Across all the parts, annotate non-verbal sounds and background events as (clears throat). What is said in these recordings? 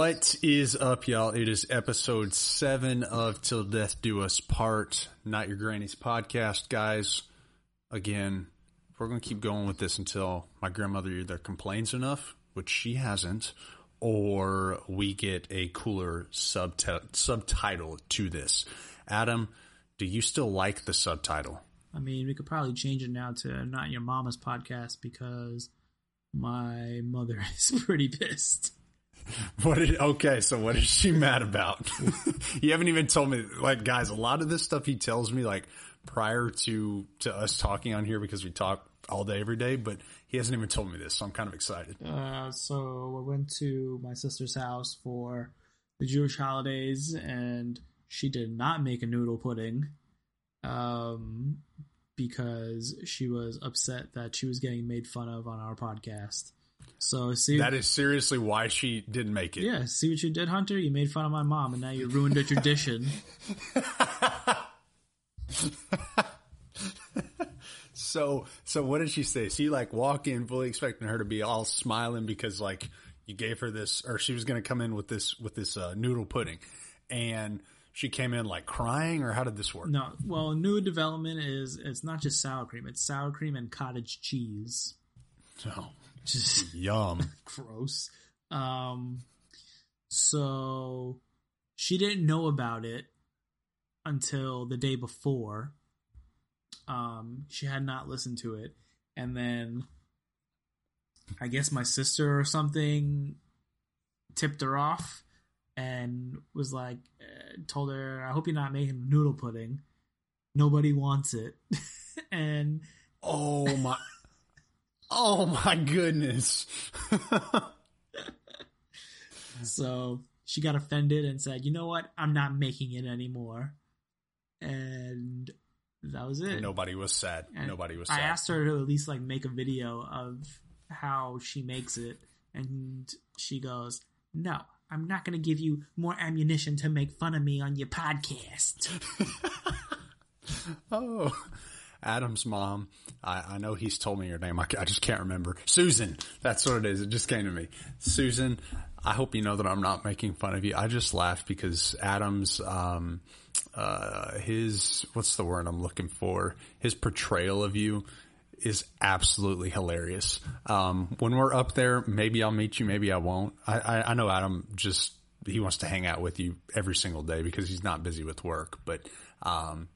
What is up, y'all? It is episode seven of Till Death Do Us Part, Not Your Granny's podcast, guys. Again, we're going to keep going with this until my grandmother either complains enough, which she hasn't, or we get a cooler subti- subtitle to this. Adam, do you still like the subtitle? I mean, we could probably change it now to Not Your Mama's podcast because my mother (laughs) is pretty pissed. (laughs) What did, okay, so what is she mad about? (laughs) you haven't even told me, like, guys, a lot of this stuff he tells me, like, prior to, to us talking on here because we talk all day, every day, but he hasn't even told me this, so I'm kind of excited. Uh, so I went to my sister's house for the Jewish holidays and she did not make a noodle pudding. Um, because she was upset that she was getting made fun of on our podcast. So see That is seriously why she didn't make it. Yeah, see what you did, Hunter? You made fun of my mom and now you ruined a tradition. (laughs) So, so what did she say? So you like walk in fully expecting her to be all smiling because like you gave her this, or she was going to come in with this, with this, uh, noodle pudding and she came in like crying or how did this work? No, well, new development is it's not just sour cream; it's sour cream and cottage cheese. Oh, Just yum. (laughs) gross. Um, so she didn't know about it until the day before. Um, she had not listened to it, and then I guess my sister or something tipped her off and was like, uh, told her, "I hope you're not making noodle pudding. Nobody wants it." (laughs) and Oh my, oh my goodness. (laughs) so she got offended and said, "You know what? I'm not making it anymore." And that was it. Nobody was sad. And Nobody was sad. I asked her to at least like make a video of how she makes it, and she goes, "No, I'm not going to give you more ammunition to make fun of me on your podcast." (laughs) Oh, Adam's mom. I, I know he's told me your name. I, I just can't remember. Susan. That's what it is. It just came to me. Susan, I hope you know that I'm not making fun of you. I just laughed because Adam's, um, uh, his, what's the word I'm looking for? His portrayal of you is absolutely hilarious. Um, when we're up there, maybe I'll meet you, maybe I won't. I, I, I know Adam just, he wants to hang out with you every single day because he's not busy with work, but, um,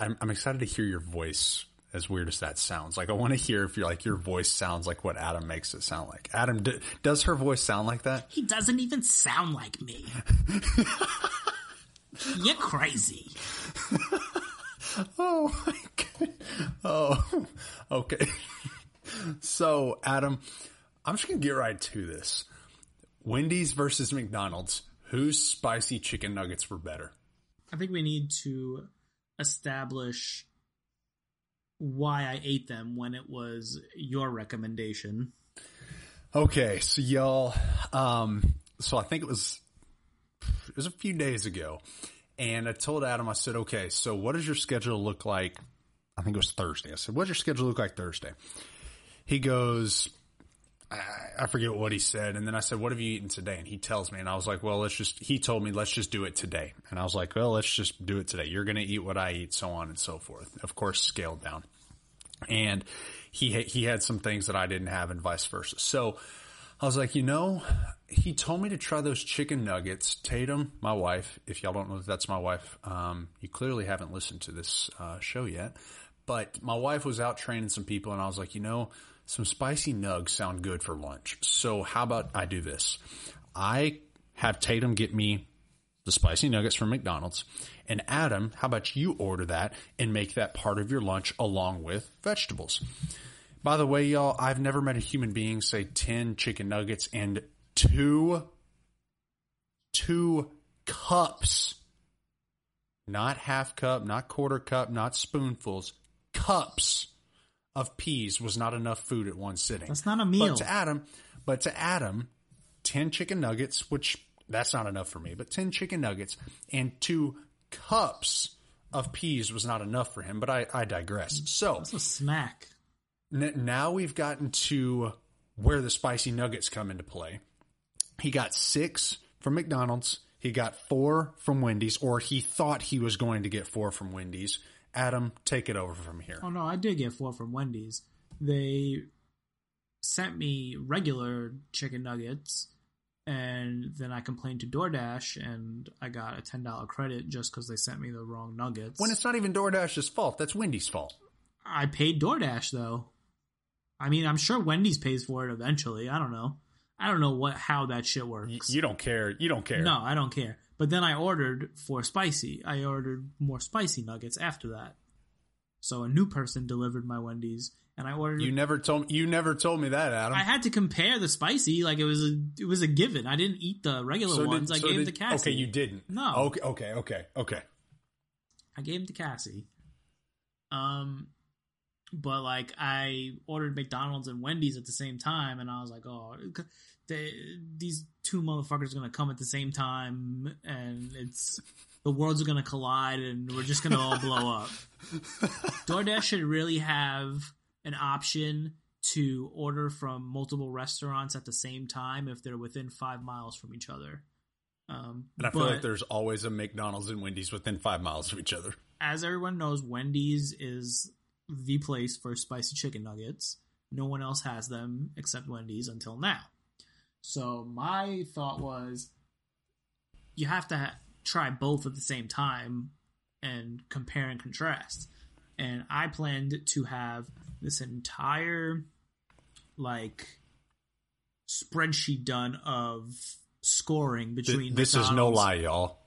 I'm, I'm excited to hear your voice. As weird as that sounds, like I want to hear if you're like your voice sounds like what Adam makes it sound like. Adam, d- does her voice sound like that? he doesn't even sound like me. (laughs) You're crazy. Oh my god. Oh, okay. So Adam, I'm just gonna get right to this. Wendy's versus McDonald's. Whose spicy chicken nuggets were better? I think we need to establish why I ate them when it was your recommendation. Okay, so y'all, um, so I think it was, it was a few days ago, and I told Adam, I said, okay, so what does your schedule look like? I think it was Thursday. I said, what does your schedule look like Thursday? He goes, I, forget what he said, and then I said, what have you eaten today? And he tells me, and I was like, well, let's just, he told me, let's just do it today. And I was like, well, let's just do it today. You're going to eat what I eat, so on and so forth. Of course, scaled down and he he had some things that I didn't have, and vice versa. So I was like, you know, he told me to try those chicken nuggets. Tatum, my wife, if y'all don't know that that's my wife, um, you clearly haven't listened to this uh, show yet. But my wife was out training some people, and I was like, you know, some spicy nugs sound good for lunch. So how about I do this? I have Tatum get me the spicy nuggets from McDonald's. And Adam, how about you order that and make that part of your lunch along with vegetables? By the way, y'all, I've never met a human being say 10 chicken nuggets and two, two cups, not half cup, not quarter cup, not spoonfuls, cups of peas was not enough food at one sitting. That's not a meal. But to Adam, but to Adam, 10 chicken nuggets, which that's not enough for me, but 10 chicken nuggets and two cups of peas was not enough for him, but I, I digress. So That's a smack. n- now we've gotten to where the spicy nuggets come into play. He got six from McDonald's. He got four from Wendy's, or he thought he was going to get four from Wendy's. Adam, take it over from here. Oh no, I did get four from Wendy's. They sent me regular chicken nuggets, and then I complained to DoorDash, and I got a ten dollar credit just because they sent me the wrong nuggets. When it's not even DoorDash's fault, that's Wendy's fault. I paid DoorDash though. I mean, I'm sure Wendy's pays for it eventually. I don't know. I don't know what how that shit works. You don't care. You don't care. No, I don't care. But then I ordered for spicy. I ordered more spicy nuggets after that. So a new person delivered my Wendy's, and I ordered. You never told you never told me that, Adam. I had to compare the spicy, like it was a it was a given. I didn't eat the regular So did- ones. I so gave did- them to Cassie. Okay, you didn't. No. Okay. Okay. Okay. Okay. I gave them to Cassie. Um, but like I ordered McDonald's and Wendy's at the same time, and I was like, oh, they, these two motherfuckers are gonna come at the same time, and it's the worlds are gonna collide, and we're just gonna all blow up. (laughs) DoorDash should really have an option to order from multiple restaurants at the same time if they're within five miles from each other. Um, And I feel like there's always a McDonald's and Wendy's within five miles of each other. as everyone knows, Wendy's is the place for spicy chicken nuggets. No one else has them except Wendy's until now. So my thought was, you have to ha- try both at the same time and compare and contrast. And I planned to have this entire like spreadsheet done of scoring Th- between This is no lie, y'all.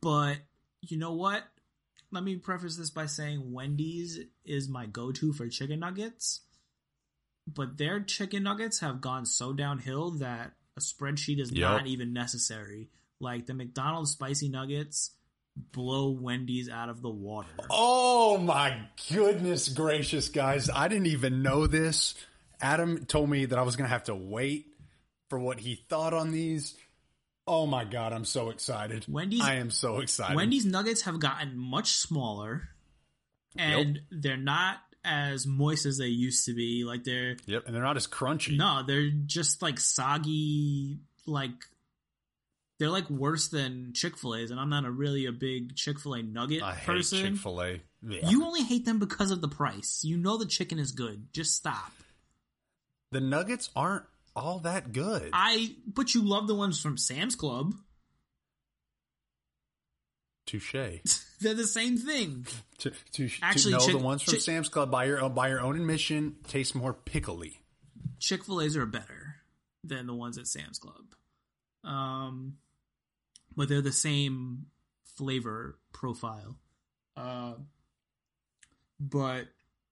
but you know what? Let me preface this by saying Wendy's is my go to for chicken nuggets. But their chicken nuggets have gone so downhill that a spreadsheet is Yep. not even necessary. Like the McDonald's spicy nuggets blow Wendy's out of the water. Oh my goodness gracious, guys. I didn't even know this. Adam told me that I was going to have to wait for what he thought on these. Oh my God, I'm so excited. Wendy's- I am so excited. Wendy's nuggets have gotten much smaller and they're not as moist as they used to be. Like they're Yep, and they're not as crunchy. No, they're just like soggy, like they're like worse than Chick Fil A's, and I'm not a really a big Chick Fil A nugget I hate person. Chick fil A. You only hate them because of the price. You know the chicken is good. Just stop. The nuggets aren't all that good. I but you love the ones from Sam's Club. Touche. (laughs) They're the same thing. To, to, Actually, to know Chick- the ones from Chick- Sam's Club by your own, by your own admission taste more pickly. Chick Fil A's are better than the ones at Sam's Club. Um, but they're the same flavor profile. Uh, but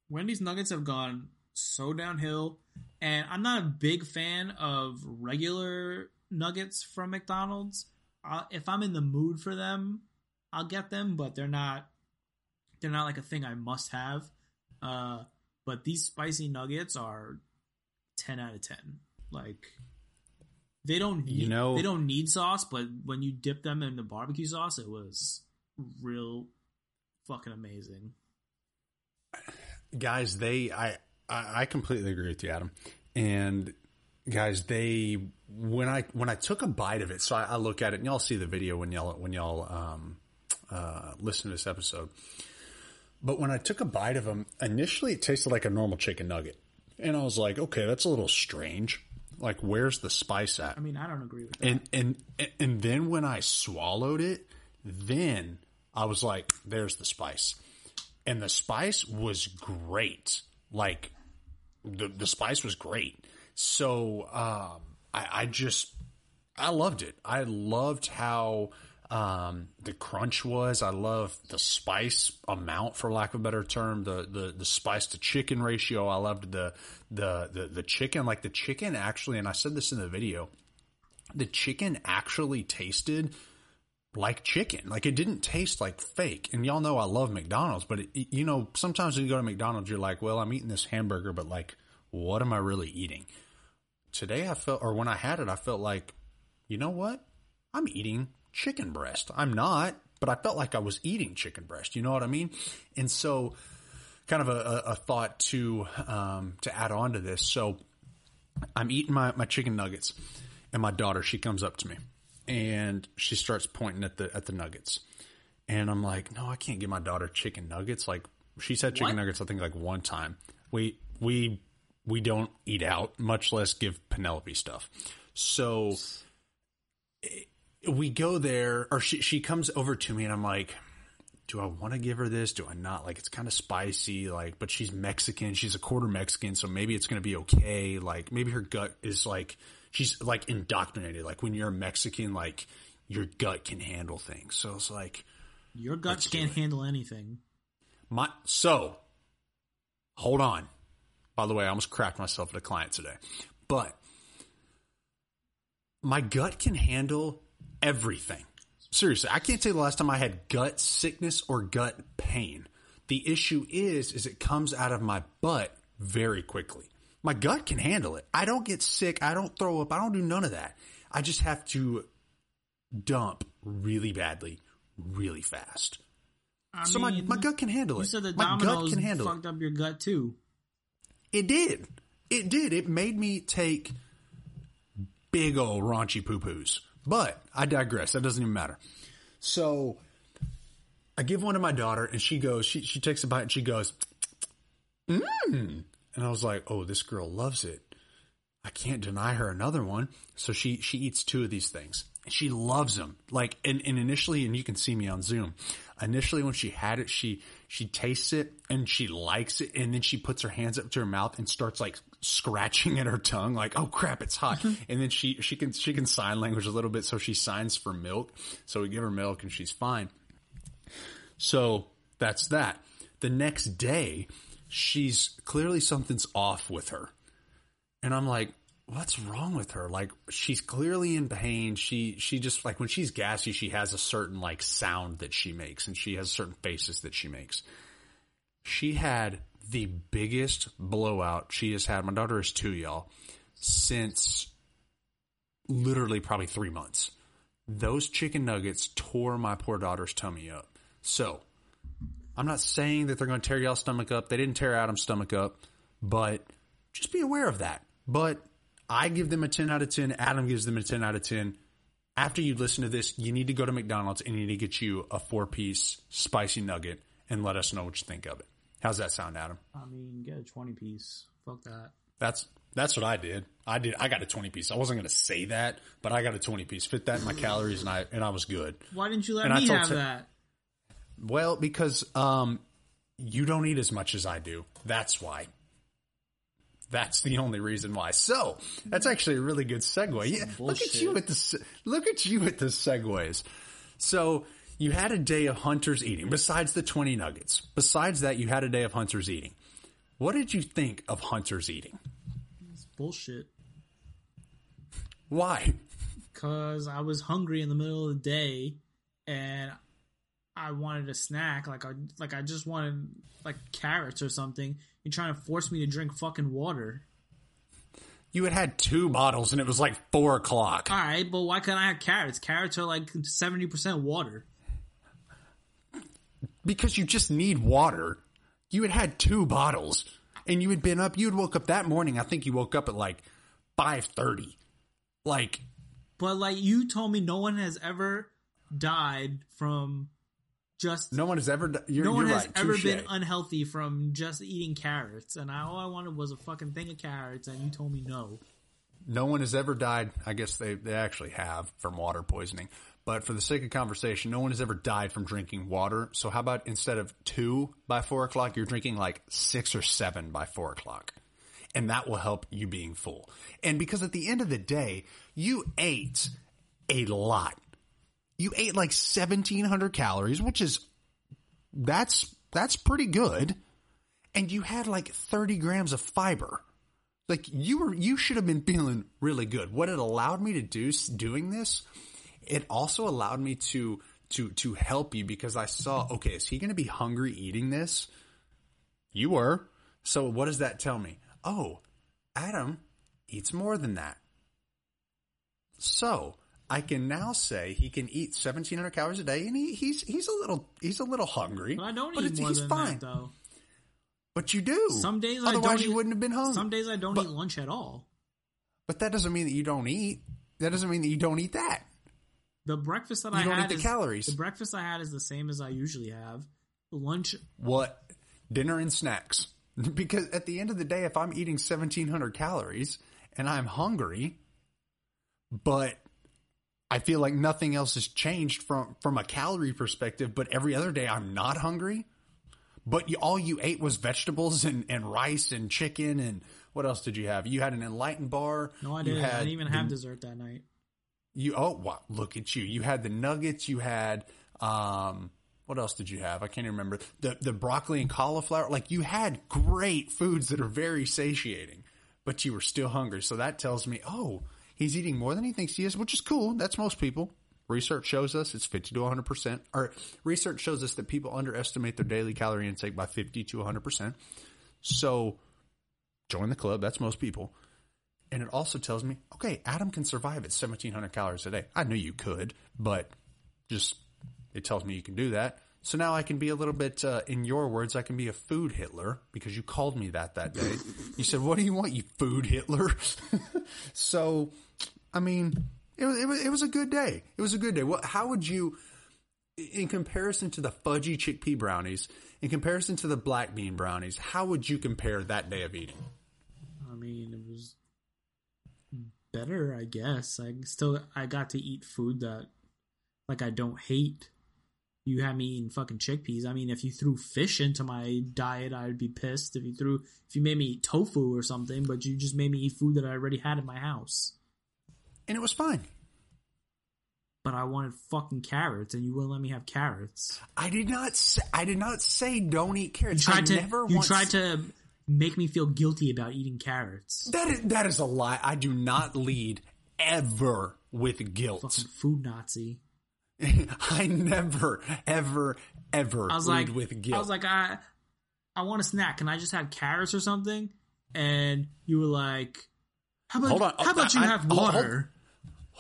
Wendy's nuggets have gone so downhill, and I'm not a big fan of regular nuggets from McDonald's. Uh, if I'm in the mood for them, I'll get them, but they're not they're not like a thing I must have. Uh, but these spicy nuggets are ten out of ten. Like they don't need, You know- they don't need sauce, but when you dip them in the barbecue sauce, it was real fucking amazing. guys they I, I completely agree with you adam and guys they when i when i took a bite of it so i, I look at it and y'all see the video when y'all when y'all um uh listen to this episode but when i took a bite of them initially it tasted like a normal chicken nugget and i was like okay that's a little strange like where's the spice at I mean, I don't agree with that. and and and then when I swallowed it, then I was like, "There's the spice," and the spice was great. Like the the spice was great. So um, I, I just I loved it. I loved how um, the crunch was. I love the spice amount, for lack of a better term. The the the spice to chicken ratio. I loved the the the the chicken. Like the chicken actually, and I said this in the video the chicken actually tasted like chicken. Like it didn't taste like fake. And y'all know I love McDonald's, but it, you know, sometimes when you go to McDonald's, you're like, well, I'm eating this hamburger, but like, what am I really eating? Today I felt, or when I had it, I felt like, you know what? I'm eating chicken breast. I'm not, but I felt like I was eating chicken breast. You know what I mean? And so, kind of a, a, thought to um, to add on to this. So, I'm eating my, my chicken nuggets, and my daughter she comes up to me, and she starts pointing at the at the nuggets. And I'm like, no, I can't give my daughter chicken nuggets. Like she said chicken What? nuggets, I think like one time. We we we don't eat out, much less give Penelope stuff. So we go there, or she she comes over to me, and I'm like, do I want to give her this? Do I not? Like, it's kind of spicy, like, but she's Mexican. She's a quarter Mexican, so maybe it's going to be okay. Like, maybe her gut is like, she's like indoctrinated. Like, when you're a Mexican, like, your gut can handle things. So it's like, Your guts can't handle anything. my, so, hold on. By the way, I almost cracked myself at a client today. But, my gut can handle everything. Seriously, I can't say the last time I had gut sickness or gut pain. The issue is, is it comes out of my butt very quickly. My gut can handle it. I don't get sick. I don't throw up. I don't do none of that. I just have to dump really badly, really fast. I so mean, my, my gut can handle it. You said the my gut can handle it. fucked up your gut too. It did. It did. It made me take big old raunchy poo poos. But I digress. That doesn't even matter. So I give one to my daughter and she goes, she, she takes a bite and she goes, mmm. And I was like, oh, this girl loves it. I can't deny her another one. So she, she eats two of these things. She loves them. Like, and, and initially, and you can see me on Zoom, initially when she had it, she, she tastes it and she likes it. And then she puts her hands up to her mouth and starts like scratching (laughs) at her tongue, like, oh crap, it's hot. Mm-hmm. and then she, she can, she can sign language a little bit. So she signs for milk. So we give her milk and she's fine. So that's that. The next day, she's clearly something's off with her. And I'm like, what's wrong with her? Like she's clearly in pain. She she just like when she's gassy, she has a certain like sound that she makes and she has certain faces that she makes. She had the biggest blowout she has had. My daughter is 2 y'all since literally probably 3 months. Those chicken nuggets tore my poor daughter's tummy up. So, I'm not saying that they're going to tear y'all's stomach up. They didn't tear Adam's stomach up, but just be aware of that. But I give them a 10 out of 10. Adam gives them a 10 out of 10. After you listen to this, you need to go to McDonald's and you need to get you a four piece spicy nugget and let us know what you think of it. How's that sound, Adam? I mean, get a twenty piece. Fuck that. That's that's what I did. I did. I got a twenty piece. I wasn't going to say that, but I got a twenty piece. Fit that in my calories, and I and I was good. Why didn't you let And me have that? Well, because um, you don't eat as much as I do. That's why. That's the only reason why. So that's actually a really good segue. Yeah, look at you with the look at you with the segues. So you had a day of hunters eating. Besides the twenty nuggets. Besides that, you had a day of hunters eating. What did you think of hunters eating? It's bullshit. Why? Cause I was hungry in the middle of the day, and I wanted a snack. Like I like I just wanted like carrots or something. You're trying to force me to drink fucking water. You had had two bottles and it was like four o'clock. All right, but why can't I have carrots? Carrots are like seventy percent water. because you just need water. You had had two bottles, and you had been up. You had woke up that morning. I think you woke up at like five thirty. Like But like you told me, no one has ever died from just. no one has ever. You're, no one has right. ever touche. been unhealthy from just eating carrots, and I, all I wanted was a fucking thing of carrots, and you told me no. no one has ever died. I guess they they actually have from water poisoning. But for the sake of conversation, no one has ever died from drinking water. So how about instead of two by four o'clock, you're drinking like six or seven by four o'clock. And that will help you being full. And because at the end of the day, you ate a lot. You ate like 1700 calories, which is, that's, that's pretty good. And you had like 30 grams of fiber. Like you were, you should have been feeling really good. What it allowed me to do doing this, it also allowed me to, to, to help you because I saw, okay, is he going to be hungry eating this? You were. So what does that tell me? Oh, Adam eats more than that. So I can now say he can eat 1700 calories a day and he, he's, he's a little, he's a little hungry. But I don't but eat more he's than fine. that though. But you do. Some days I Otherwise don't you eat- wouldn't have been hungry. Some days I don't But- eat lunch at all. But that doesn't mean that you don't eat. That doesn't mean that you don't eat that. The breakfast that You I don't had eat the is, calories. The breakfast I had is the same as I usually have. Lunch, What? Dinner and snacks. (laughs) Because at the end of the day, if I'm eating 1700 calories and I'm hungry, but I feel like nothing else has changed from, from a calorie perspective, but every other day I'm not hungry, but you, all you ate was vegetables and, and rice and chicken and what else did you have? You had an enlightened bar. no, I didn't. I didn't even the- have dessert that night. You oh wow, look at you. You had the nuggets, you had um what else did you have? I can't even remember. The the broccoli and cauliflower. Like you had great foods that are very satiating, but you were still hungry. So that tells me, oh, he's eating more than he thinks he is, which is cool. That's most people. Research shows us it's 50 to 100%. Or research shows us that people underestimate their daily calorie intake by 50 to 100%. So join the club. That's most people. And it also tells me, okay, Adam can survive at 1700 calories a day. I knew you could, but just it tells me you can do that. So now I can be a little bit, uh, in your words, I can be a food Hitler because you called me that that day. you said, "What do you want, you food Hitler?" (laughs) so, I mean, it was, it was it was a good day. It was a good day. What? How would you, in comparison to the fudgy chickpea brownies, in comparison to the black bean brownies, how would you compare that day of eating? I mean, it was better, I guess. I still I got to eat food that like I don't hate. You had me eating fucking chickpeas. I mean, if you threw fish into my diet, I'd be pissed. If you threw if you made me eat tofu or something, but you just made me eat food that I already had in my house. And it was fine. But I wanted fucking carrots, and you wouldn't let me have carrots. I did not. Say, I did not say don't eat carrots. You tried I to never you once- tried to make me feel guilty about eating carrots. That is, that is a lie. I do not lead ever with guilt. Fucking food Nazi. (laughs) I never, ever, ever I was lead like, with guilt. I was like, I, I want a snack. Can I just have carrots or something? And you were like, how about Hold on. how about you I- have water?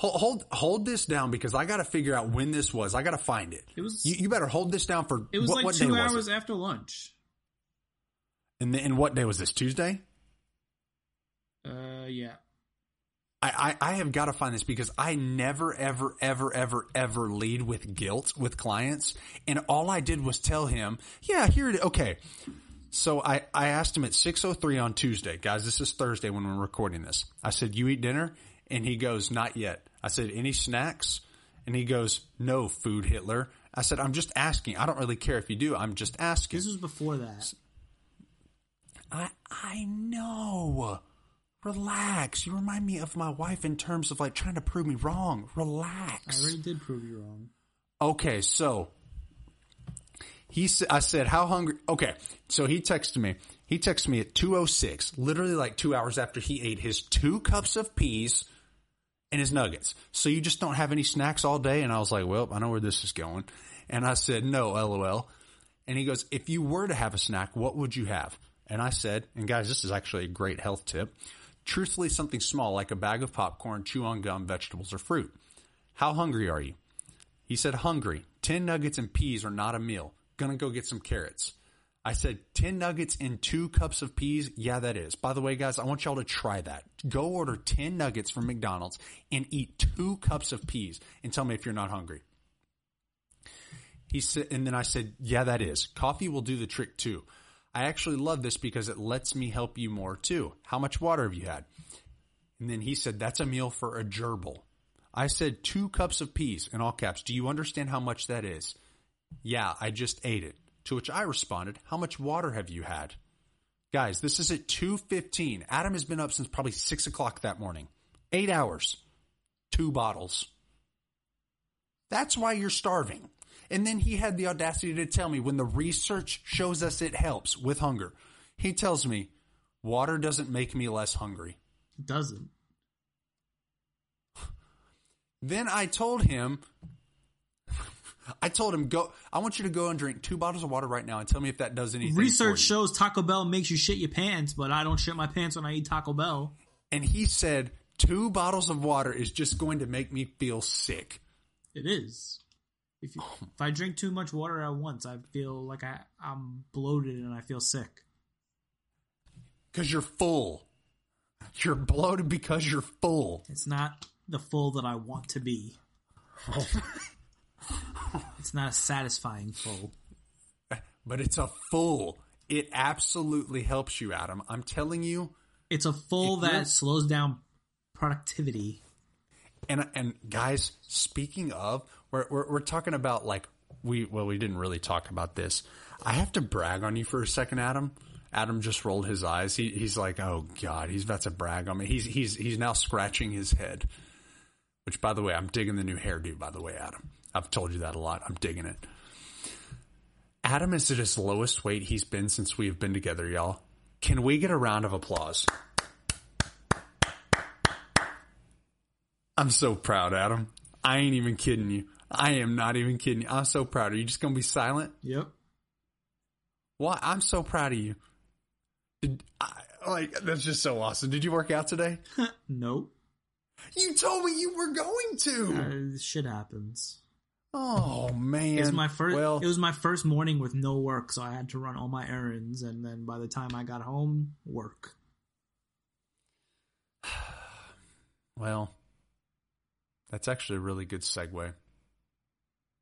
Hold, hold, hold this down because I got to figure out when this was. I got to find it. It was- You, you better hold this down for. It was what, like what two hours after lunch. And then, and what day was this? Tuesday. Uh, yeah. I, I, I have got to find this because I never, ever, ever, ever, ever lead with guilt with clients. And all I did was tell him, yeah, here it is. Okay. So I, I asked him at 6.03 on Tuesday, guys, this is Thursday when we're recording this. I said, you eat dinner? And he goes, not yet. I said, any snacks? And he goes, no, food Hitler. I said, I'm just asking. I don't really care if you do. I'm just asking. This was before that. I I know. Relax. You remind me of my wife in terms of like trying to prove me wrong. Relax. I already did prove you wrong. Okay, so he said, I said, how hungry? Okay, so he texted me. He texted me at 206, literally like two hours after he ate his two cups of peas and his nuggets. So you just don't have any snacks all day? And I was like, well, I know where this is going. And I said, no, lol. And he goes, if you were to have a snack, what would you have? And I said, and guys, this is actually a great health tip. Truthfully, something small like a bag of popcorn, chew on gum, vegetables, or fruit. How hungry are you? He said, hungry. 10 nuggets and peas are not a meal. Gonna go get some carrots. I said, 10 nuggets and two cups of peas? Yeah, that is. By the way, guys, I want y'all to try that. Go order 10 nuggets from McDonald's and eat two cups of peas and tell me if you're not hungry. He said, and then I said, yeah, that is. Coffee will do the trick too. I actually love this because it lets me help you more too. How much water have you had? And then he said, that's a meal for a gerbil. I said two cups of peas in all caps. Do you understand how much that is? Yeah, I just ate it. To which I responded, how much water have you had? Guys, this is at 2.15. Adam has been up since probably 6 o'clock that morning. Eight hours. Two bottles. That's why you're starving. And then he had the audacity to tell me when the research shows us it helps with hunger. He tells me, water doesn't make me less hungry. It doesn't. Then I told him, I told him, go, I want you to go and drink two bottles of water right now and tell me if that does anything. Research shows Taco Bell makes you shit your pants, but I don't shit my pants when I eat Taco Bell. And he said, two bottles of water is just going to make me feel sick. It is. If you, (sighs) if I drink too much water at once, I feel like I I'm bloated and I feel sick. Because you're full. You're bloated because you're full. It's not the full that I want to be. (laughs) Oh. (laughs) it's not a satisfying full. But it's a full. It absolutely helps you, Adam. I'm telling you. It's a full that slows down productivity. And and guys, speaking of, we're, we're we're talking about like we well we didn't really talk about this. I have to brag on you for a second, Adam. Adam just rolled his eyes. He he's like, oh god, he's about to brag on me. He's he's he's now scratching his head. Which, by the way, I'm digging the new hairdo. By the way, Adam, I've told you that a lot. I'm digging it. Adam is at his lowest weight he's been since we have been together, y'all. Can we get a round of applause? I'm so proud, Adam. I ain't even kidding you. I am not even kidding you. I'm so proud. Are you just gonna be silent? Yep. Why? I'm so proud of you. Did, I, like that's just so awesome. Did you work out today? (laughs) Nope. You told me you were going to. Uh, shit happens. Oh man, It was my first. Well, it was my first morning with no work, so I had to run all my errands, and then by the time I got home, work. (sighs) well, that's actually a really good segue.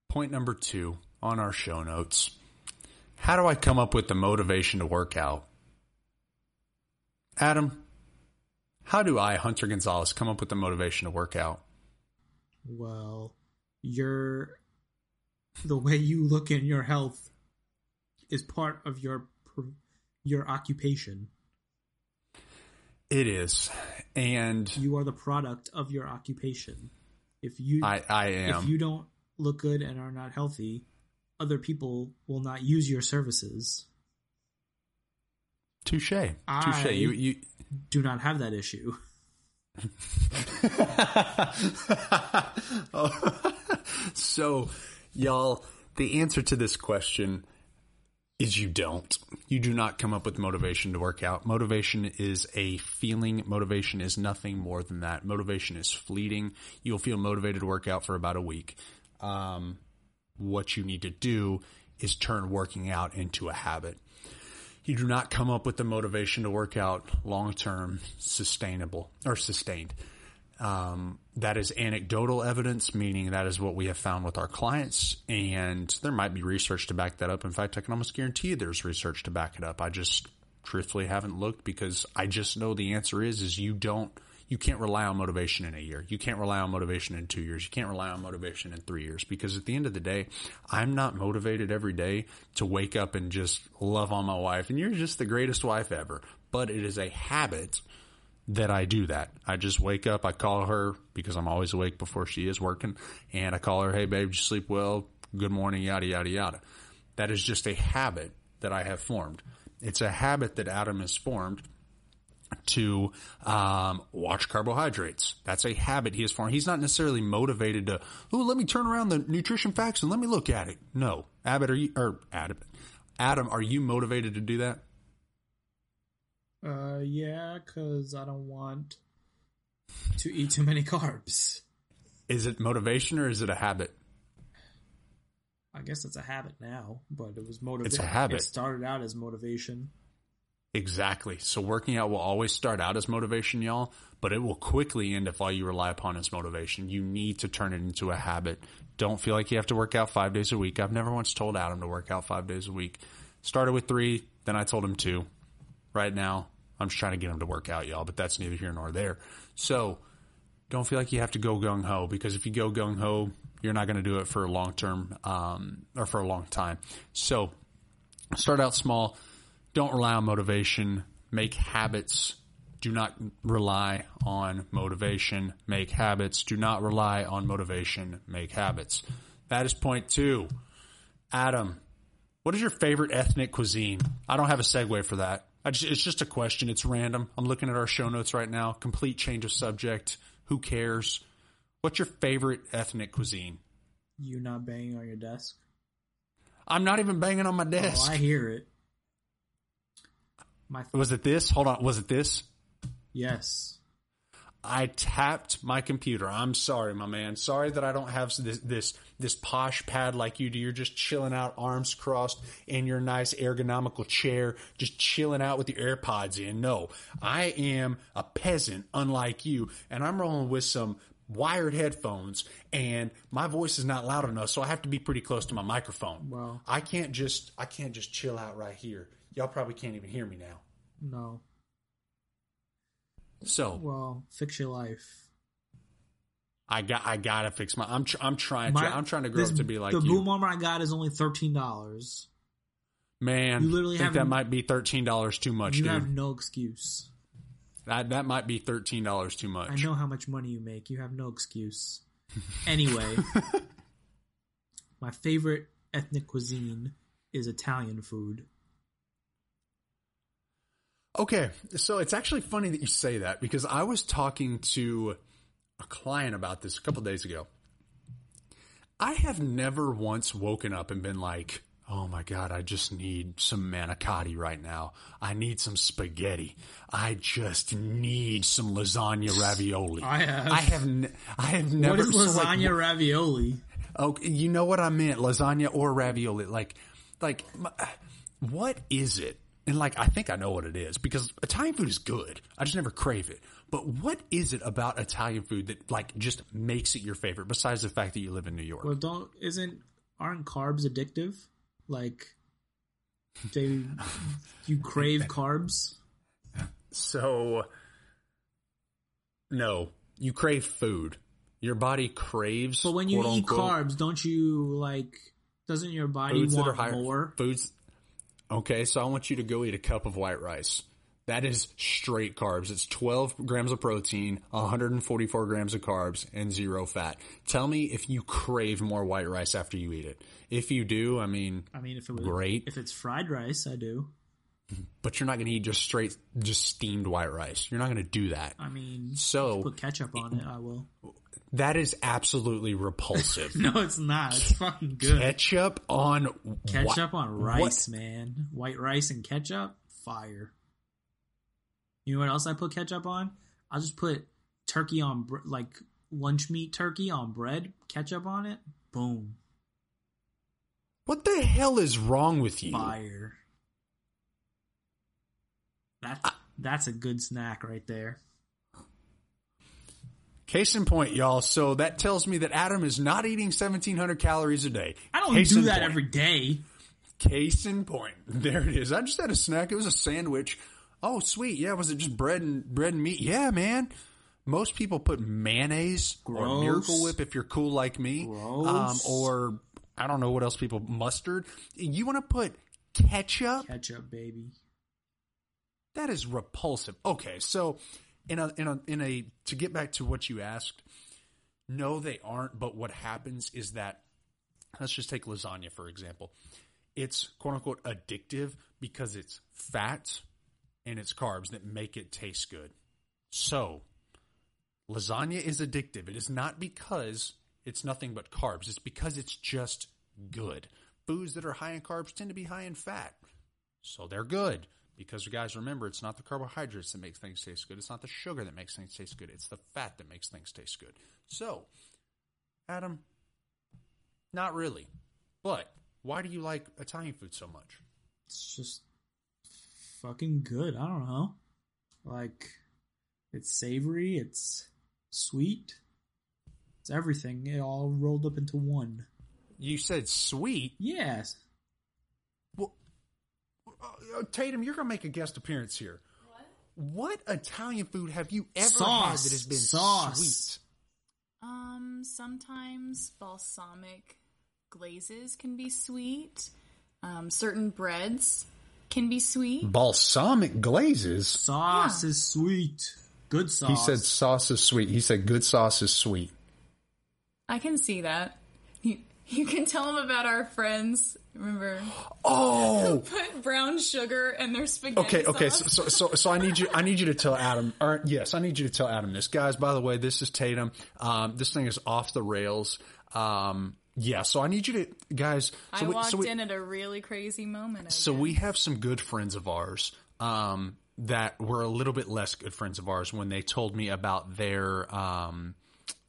Point number two on our show notes. How do I come up with the motivation to work out? Adam, how do I, Hunter Gonzalez, come up with the motivation to work out? Well, your the way you look in your health is part of your your occupation. It is. And You are the product of your occupation. If you I, I am. if you don't look good and are not healthy, other people will not use your services. Touche. Touche. You, you, Do not have that issue. (laughs) (laughs) Oh, (laughs) so, y'all, the answer to this question is you don't. You do not come up with motivation to work out. Motivation is a feeling. Motivation is nothing more than that. Motivation is fleeting. You'll feel motivated to work out for about a week. Um, what you need to do is turn working out into a habit. You do not come up with the motivation to work out long term, sustainable or sustained. Um, that is anecdotal evidence, meaning that is what we have found with our clients, and there might be research to back that up. In fact, I can almost guarantee there's research to back it up. I just truthfully haven't looked because I just know the answer is is you don't you can't rely on motivation in a year. You can't rely on motivation in two years. You can't rely on motivation in three years because at the end of the day, I'm not motivated every day to wake up and just love on my wife. And you're just the greatest wife ever. But it is a habit that I do that. I just wake up, I call her because I'm always awake before she is working, and I call her, hey babe, you sleep well? Good morning, yada, yada, yada. That is just a habit that I have formed. It's a habit that Adam has formed to um, watch carbohydrates. That's a habit he has formed. He's not necessarily motivated to, oh, let me turn around the nutrition facts and let me look at it. No. Abbott, are you, or Adam, Adam, are you motivated to do that? Uh, yeah, because I don't want to eat too many (laughs) carbs. Is it motivation or is it a habit? I guess it's a habit now, but it was motivation. It's a habit. It started out as motivation. Exactly. So working out will always start out as motivation, y'all, but it will quickly end if all you rely upon is motivation. You need to turn it into a habit. Don't feel like you have to work out five days a week. I've never once told Adam to work out five days a week. Started with three, then I told him two. Right now, I'm just trying to get them to work out, y'all, but that's neither here nor there. So don't feel like you have to go gung ho because if you go gung ho, you're not going to do it for a long term um, or for a long time. So start out small. Don't rely on motivation. Make habits. Do not rely on motivation. Make habits. Do not rely on motivation. Make habits. That is point two. Adam, what is your favorite ethnic cuisine? I don't have a segue for that. I just, it's just a question. It's random. I'm looking at our show notes right now. Complete change of subject. Who cares? What's your favorite ethnic cuisine? You not banging on your desk? I'm not even banging on my desk. Oh, I hear it. My Was it this? Hold on. Was it this? yes. I tapped my computer. I'm sorry, my man. Sorry that I don't have this this this posh pad like you do. You're just chilling out, arms crossed, in your nice ergonomical chair, just chilling out with your AirPods in. No, I am a peasant, unlike you, and I'm rolling with some wired headphones and my voice is not loud enough, so I have to be pretty close to my microphone. Well- I can't just I can't just chill out right here. Y'all probably can't even hear me now. No. So Well, fix your life. I got I gotta fix my. I'm tr- I'm trying to I'm trying to grow this- up to be like the you. boom armor I got is only thirteen dollars. Man, You literally think that might be thirteen dollars too much, You dude. have no excuse. that that might be thirteen dollars too much. I know how much money you make. You have no excuse. Anyway, (laughs) my favorite ethnic cuisine is Italian food. Okay, so it's actually funny that you say that because I was talking to a client about this a couple days ago. I have never once woken up and been like, "Oh my god, I just need some manicotti right now. I need some spaghetti. I just need some lasagna ravioli." I have. I have. Ne- I have never. what is so, like, lasagna ravioli? Oh, you know what I meant? Lasagna or ravioli. Like, like, what is it? And like, I think I know what it is because Italian food is good. I just never crave it. But what is it about Italian food that like just makes it your favorite? Besides the fact that you live in New York. Well, don't isn't aren't carbs addictive? Like they, you crave (laughs) carbs. So, no, you crave food. Your body craves. But when you eat unquote, carbs, don't you like? Doesn't your body foods that are want higher more? foods. Okay, so I want you to go eat a cup of white rice. That is straight carbs. It's 12 grams of protein, 144 grams of carbs, and zero fat. Tell me if you crave more white rice after you eat it. If you do, I mean, I mean, if it was Great. if it's fried rice, I do. But you're not going to eat just straight, just steamed white rice. You're not going to do that. I mean, So put ketchup on it. I will. that is absolutely repulsive. (laughs) No, it's not. It's fucking good. Ketchup on Ketchup whi- on rice, man. White rice and ketchup, fire. You know what else I put ketchup on? I'll just put turkey on br- like lunch meat turkey on bread, ketchup on it. Boom, What the hell is wrong with you? fire. That's that's a good snack right there. Case in point, y'all. So that tells me that Adam is not eating 1700 calories a day. I don't Case do that point. every day. Case in point. (laughs) There it is. I just had a snack. It was a sandwich. Oh, sweet. Yeah. Was it just bread and bread and meat? Yeah, man. Most people put mayonnaise or Miracle Whip if you're cool like me. Gross. Um, or I don't know what else people mustard. You want to put ketchup? Ketchup, baby. That is repulsive. Okay, so in a in a in a to get back to what you asked, no, they aren't. But what happens is that let's just take lasagna for example. It's quote unquote addictive because it's fat and it's carbs that make it taste good. So lasagna is addictive. It is not because it's nothing but carbs. It's because it's just good. Foods that are high in carbs tend to be high in fat. So they're good. Because guys, remember, it's not the carbohydrates that makes things taste good. It's not the sugar that makes things taste good. It's the fat that makes things taste good. So, Adam, not really. But why do you like Italian food so much? It's just fucking good. I don't know. Like, it's savory, it's sweet, it's everything. It all rolled up into one. You said sweet. Yes. Well, uh, Tatum, you're going to make a guest appearance here. What Italian food have you ever had that has been Sauce. sweet? Um, sometimes balsamic glazes can be sweet. Um, certain breads can be sweet. Balsamic glazes. Sauce Yeah. is sweet. Good sauce. He said sauce is sweet. He said good sauce is sweet. I can see that. You, you can tell them about our friends. Remember, Oh, (laughs) put brown sugar in their spaghetti. Okay, okay. So, sauce. so, so, so I need you. I need you to tell Adam. Or yes, I need you to tell Adam this, guys. By the way, this is Tatum. Um, this thing is off the rails. Um, yeah. So I need you to, guys. So I we, walked so we, in at a really crazy moment. I so guess. we have some good friends of ours. Um, that were a little bit less good friends of ours when they told me about their um,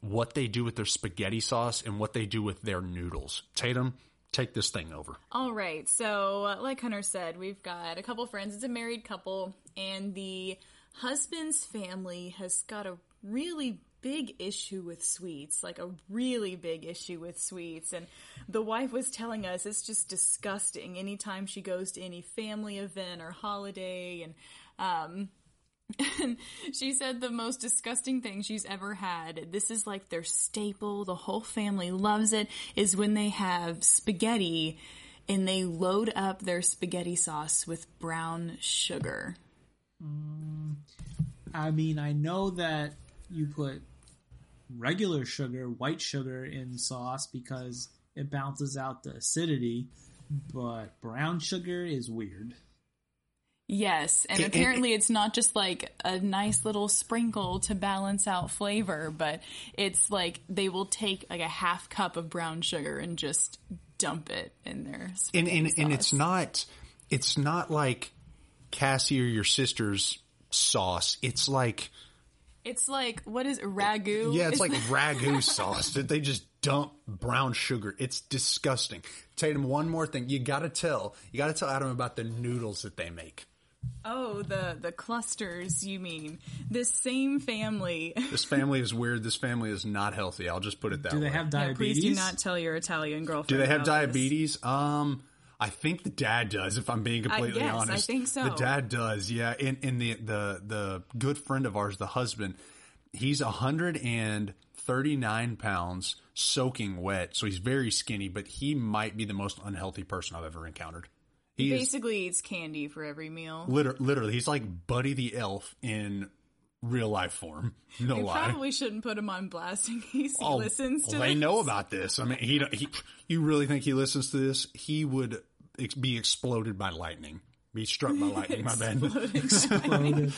what they do with their spaghetti sauce and what they do with their noodles. Tatum, take this thing over. All right. So, uh, like Hunter said, we've got a couple friends. It's a married couple, and the husband's family has got a really big issue with sweets, like a really big issue with sweets. And the wife was telling us it's just disgusting anytime she goes to any family event or holiday. And, um, and she said the most disgusting thing she's ever had, this is like their staple, the whole family loves it, is when they have spaghetti and they load up their spaghetti sauce with brown sugar. Mm. I mean, I know that you put regular sugar, white sugar in sauce because it balances out the acidity, but brown sugar is weird. Yes, and It- it- apparently it's not just like a nice little sprinkle to balance out flavor, but it's like they will take like a half cup of brown sugar and just dump it in there. and and, and it's not it's not like Cassie or your sister's sauce. It's like It's like what is it, ragu? yeah, it's like (laughs) ragu sauce that they just dump brown sugar. It's disgusting. Tatum, one more thing. You got to tell. You got to tell Adam about the noodles that they make. Oh the the clusters. You mean this same family? (laughs) This family is weird. This family is not healthy. I'll just put it that Do way. they have Yeah, diabetes? please do not tell your Italian girlfriend. Do they have about this. diabetes? Um, I think the dad does. If I'm being completely guess. I honest, think so. The dad does. Yeah, and, and the the the good friend of ours, the husband, he's 139 pounds, soaking wet. So he's very skinny, but he might be the most unhealthy person I've ever encountered. He Basically, eats candy for every meal. liter- literally he's like Buddy the Elf in real life form. (laughs) No We lie. probably shouldn't put him on blast in case he Oh, listens to well, they this. know about this. I mean, he, he, you really think he listens to this? He would ex- be exploded by lightning, be struck by lightning. my bad. (laughs)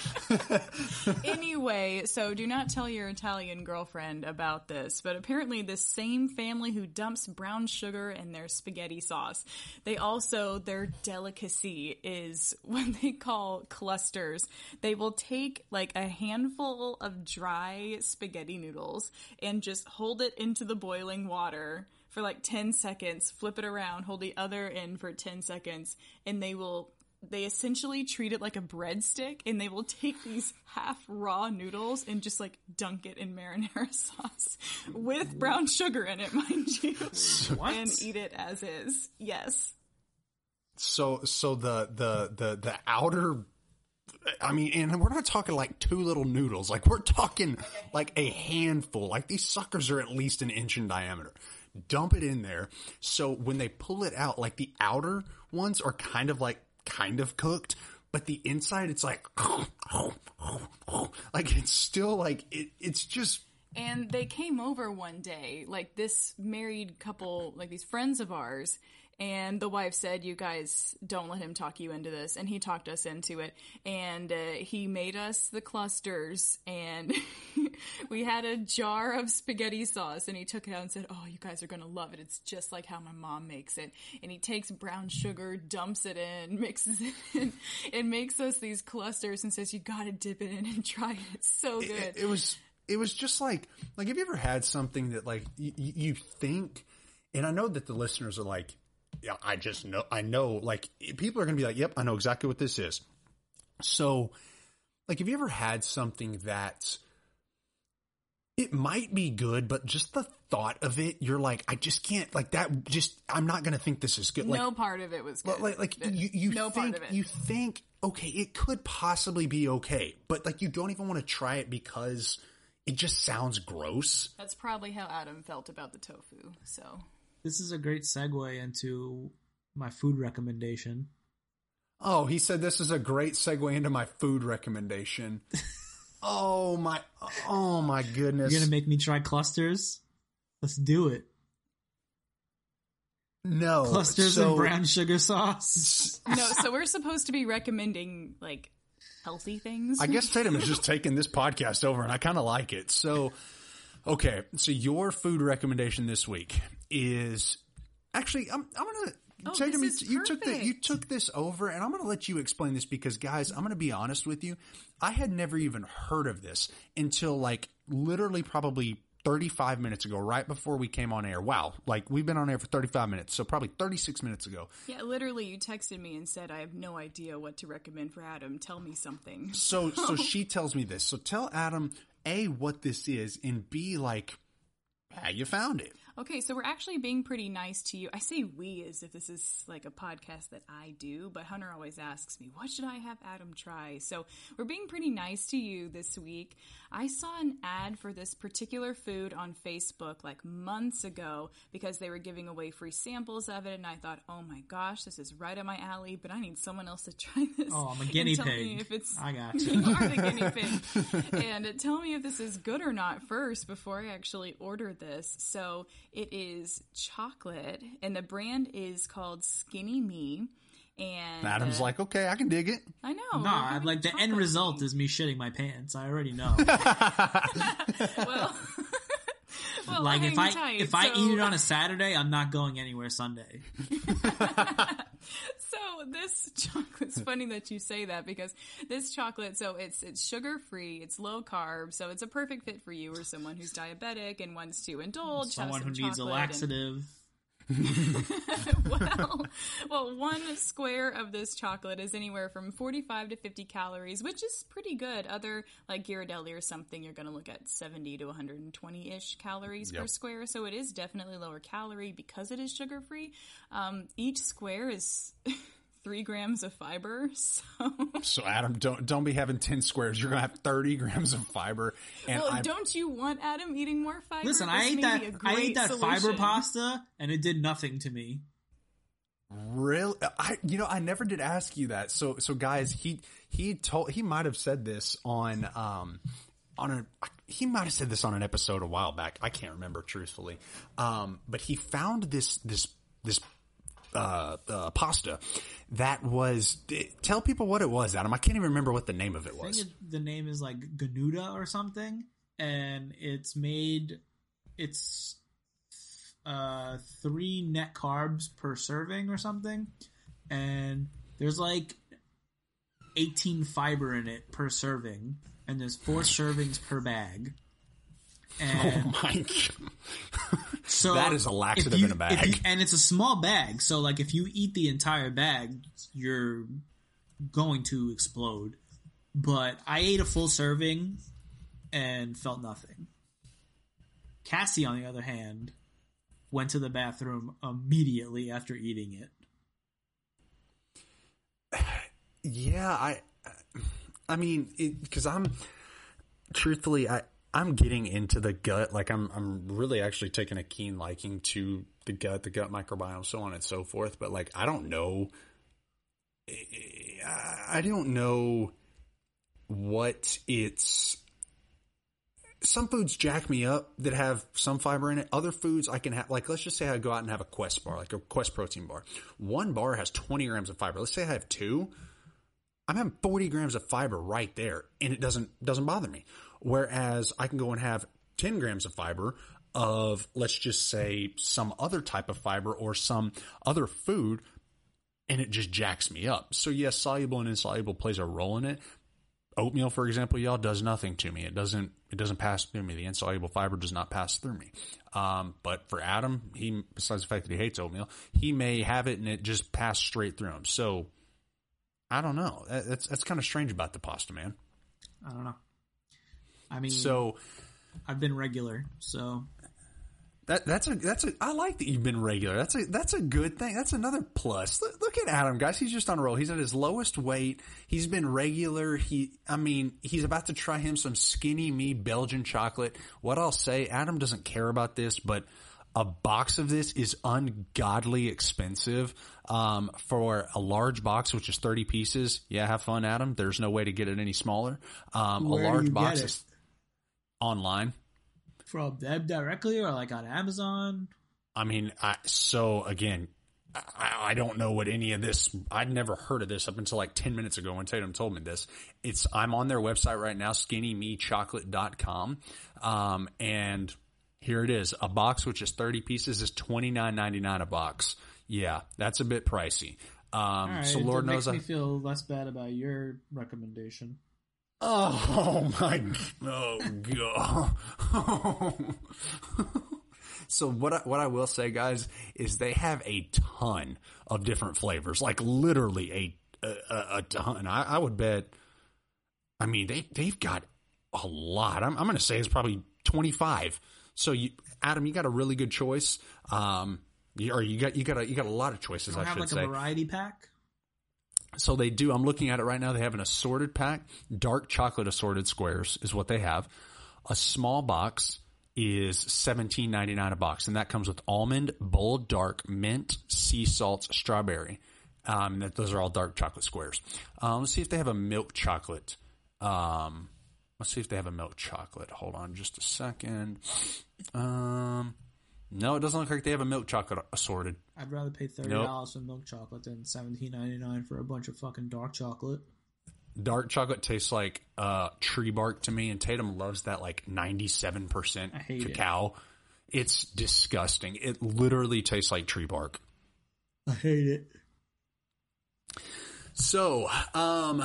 Anyway, so do not tell your Italian girlfriend about this, but apparently this same family who dumps brown sugar in their spaghetti sauce, they also, their delicacy is (laughs) what they call clusters. They will take like a handful of dry spaghetti noodles and just hold it into the boiling water for like 10 seconds, flip it around, hold the other end for 10 seconds, and they will they essentially treat it like a breadstick and they will take these half raw noodles and just like dunk it in marinara (laughs) sauce with brown sugar in it, mind you, (laughs) What? and eat it as is. Yes. So, so the, the, the, the outer, I mean, and we're not talking like two little noodles. Like we're talking like a handful. Like these suckers are at least an inch in diameter. Dump it in there. So when they pull it out, like the outer ones are kind of like, kind of cooked, but the inside it's like, (laughs) like it's still like, it, it's just, And they came over one day, like this married couple, like these friends of ours, and the wife said, "You guys don't let him talk you into this," and he talked us into it, and uh, he made us the clusters, and (laughs) we had a jar of spaghetti sauce, and he took it out and said, "Oh, you guys are gonna love it. It's just like how my mom makes it." And he takes brown sugar, dumps it in, (laughs) mixes it in, and makes us these clusters, and says, "You gotta dip it in and (laughs) try it. It's so good." it, it was it was just like like have you ever had something that like you, you think and i know that the listeners are like i just know i know like people are gonna be like yep i know exactly what this is so like have you ever had something that it might be good but just the thought of it you're like i just can't like that just i'm not gonna think this is good like no part of it was good. like, like you, you no think you think okay, it could possibly be okay, but like you don't even want to try it because it just sounds gross. That's probably how Adam felt about the tofu. So This is a great segue into my food recommendation. Oh, he said this is a great segue into my food recommendation. (laughs) oh my, oh my goodness! You're gonna make me try clusters? Let's do it. no Clusters so- and brown sugar sauce. no, so we're supposed to be recommending like healthy things. I guess Tatum is just taking this podcast over, and I kind of like it. So, okay, so your food recommendation this week is actually I'm I'm gonna. Oh, Tatum, this is you took the, you took this over, and I'm going to let you explain this because, guys, I'm going to be honest with you. I had never even heard of this until like literally probably 35 minutes ago, right before we came on air. Wow, like we've been on air for 35 minutes, so probably 36 minutes ago. yeah, literally, you texted me and said, "I have no idea what to recommend for Adam. Tell me something." So so (laughs) she tells me this. So tell Adam a what this is, and b like how you found it. Okay, so we're actually being pretty nice to you. I say we as if this is like a podcast that I do, but Hunter always asks me, what should I have Adam try? So we're being pretty nice to you this week. I saw an ad for this particular food on Facebook like months ago because they were giving away free samples of it, and I thought, oh my gosh, this is right up my alley, but I need someone else to (laughs) try this. Oh, I'm a guinea tell me pig. If it's, I got (laughs) you you. are the guinea pig. (laughs) and tell me if this is good or not first before I actually order this. So it is chocolate, and the brand is called Skinny Me. And Adam's uh, like, okay, I can dig it. I know. No, we're I- having like the end result tea. is me shitting my pants. I already (laughs) know. (laughs) well. (laughs) well like if I tight. if I eat it on a Saturday, I'm not going anywhere Sunday. (laughs) (laughs) So this chocolate's funny that you say that because this chocolate, so it's it's sugar free, it's low carb, so it's a perfect fit for you or someone who's diabetic and wants to indulge. Someone who needs a chocolate and- laxative. (laughs) well, well, one square of this chocolate is anywhere from 45 to 50 calories, which is pretty good. Other, like Ghirardelli or something, you're going to look at 70 to 120 ish calories per square. So it is definitely lower calorie because it is sugar free. Um, each square is (laughs) three grams of fiber. (laughs) So, So Adam, don't don't be having ten squares. You're gonna have thirty grams of fiber. And well, I, don't you want Adam eating more fiber? Listen, This I ate that be a I great ate that solution. fiber pasta and it did nothing to me. Really, I you know I never did ask you that. So so guys, he he told he might have said this on um on a he might have said this on an episode a while back. I can't remember truthfully. Um, but he found this this this uh, uh pasta that was tell people what it was, Adam. I can't even remember what the name of it I think was. it, the name is like Ganuda or something, and it's made it's uh three net carbs per serving or something, and there's like 18 fiber in it per serving, and there's four (laughs) servings per bag. And Oh my! (laughs) So That is a laxative you- in a bag. you- and it's a small bag, so like if you eat the entire bag, you're going to explode. But I ate a full serving and felt nothing. Cassie, on the other hand, went to the bathroom immediately after eating it. (sighs) Yeah, I, I mean, because I'm, truthfully, I, I'm getting into the gut. Like I'm, I'm really actually taking a keen liking to the gut, the gut microbiome, so on and so forth. But like, I don't know, eh, I don't know what it's. Some foods jack me up that have some fiber in it. Other foods I can have, like let's just say I go out and have a Quest bar, like a Quest protein bar. One bar has 20 grams of fiber. Let's say I have two. I'm having 40 grams of fiber right there and it doesn't, doesn't bother me. Whereas I can go and have 10 grams of fiber of, let's just say some other type of fiber or some other food and it just jacks me up. So yes, soluble and insoluble plays a role in it. Oatmeal, for example, y'all does nothing to me. It doesn't, it doesn't pass through me. The insoluble fiber does not pass through me. Um, but for Adam, he, besides the fact that he hates oatmeal, he may have it and it just pass straight through him. So, I don't know. That's that's kind of strange about the pasta, man. I don't know. I mean, So I've been regular, so that that's a that's a I like that you've been regular. That's a that's a good thing. That's another plus. Look, look at Adam, guys. He's just on a roll. He's at his lowest weight. He's been regular. He I mean, he's about to try him some skinny me Belgian chocolate. What I'll say, Adam doesn't care about this, but a box of this is ungodly expensive. Um, for a large box, which is 30 pieces. Yeah, have fun, Adam. There's no way to get it any smaller. Um, a large box is online. from them directly or like on Amazon. I mean, I, so again, I, I don't know what any of this. I'd never heard of this up until like ten minutes ago when Tatum told me this. It's I'm on their website right now, skinnymechocolate.com, um, and here it is. A box which is thirty pieces is twenty nine ninety nine a box. Yeah, that's a bit pricey. Um, right, so Lord knows I. feel less bad about your recommendation. Oh (laughs) my! Oh god! (laughs) so what I, what I will say, guys, is they have a ton of different flavors, like literally a a, a- ton. I, I would bet. I mean, they they've got a lot. I'm, I'm going to say it's probably 25. So you, Adam, you got a really good choice. Um, you, or you got you got a, you got a lot of choices. I have should like say. a variety pack. So they do. I'm looking at it right now. They have an assorted pack. Dark chocolate assorted squares is what they have. A small box is seventeen ninety nine a box, and that comes with almond, bold dark, mint, sea salt, strawberry. Um, that those are all dark chocolate squares. Um, let's see if they have a milk chocolate. Um, let's see if they have a milk chocolate. Hold on, just a second. Um, no, it doesn't look like they have a milk chocolate assorted. I'd rather pay thirty dollars for milk chocolate than seventeen ninety nine for a bunch of fucking dark chocolate. dark chocolate tastes like uh, tree bark to me, and Tatum loves that like ninety-seven percent I hate it. cacao. It's disgusting. It literally tastes like tree bark. I hate it. So, um,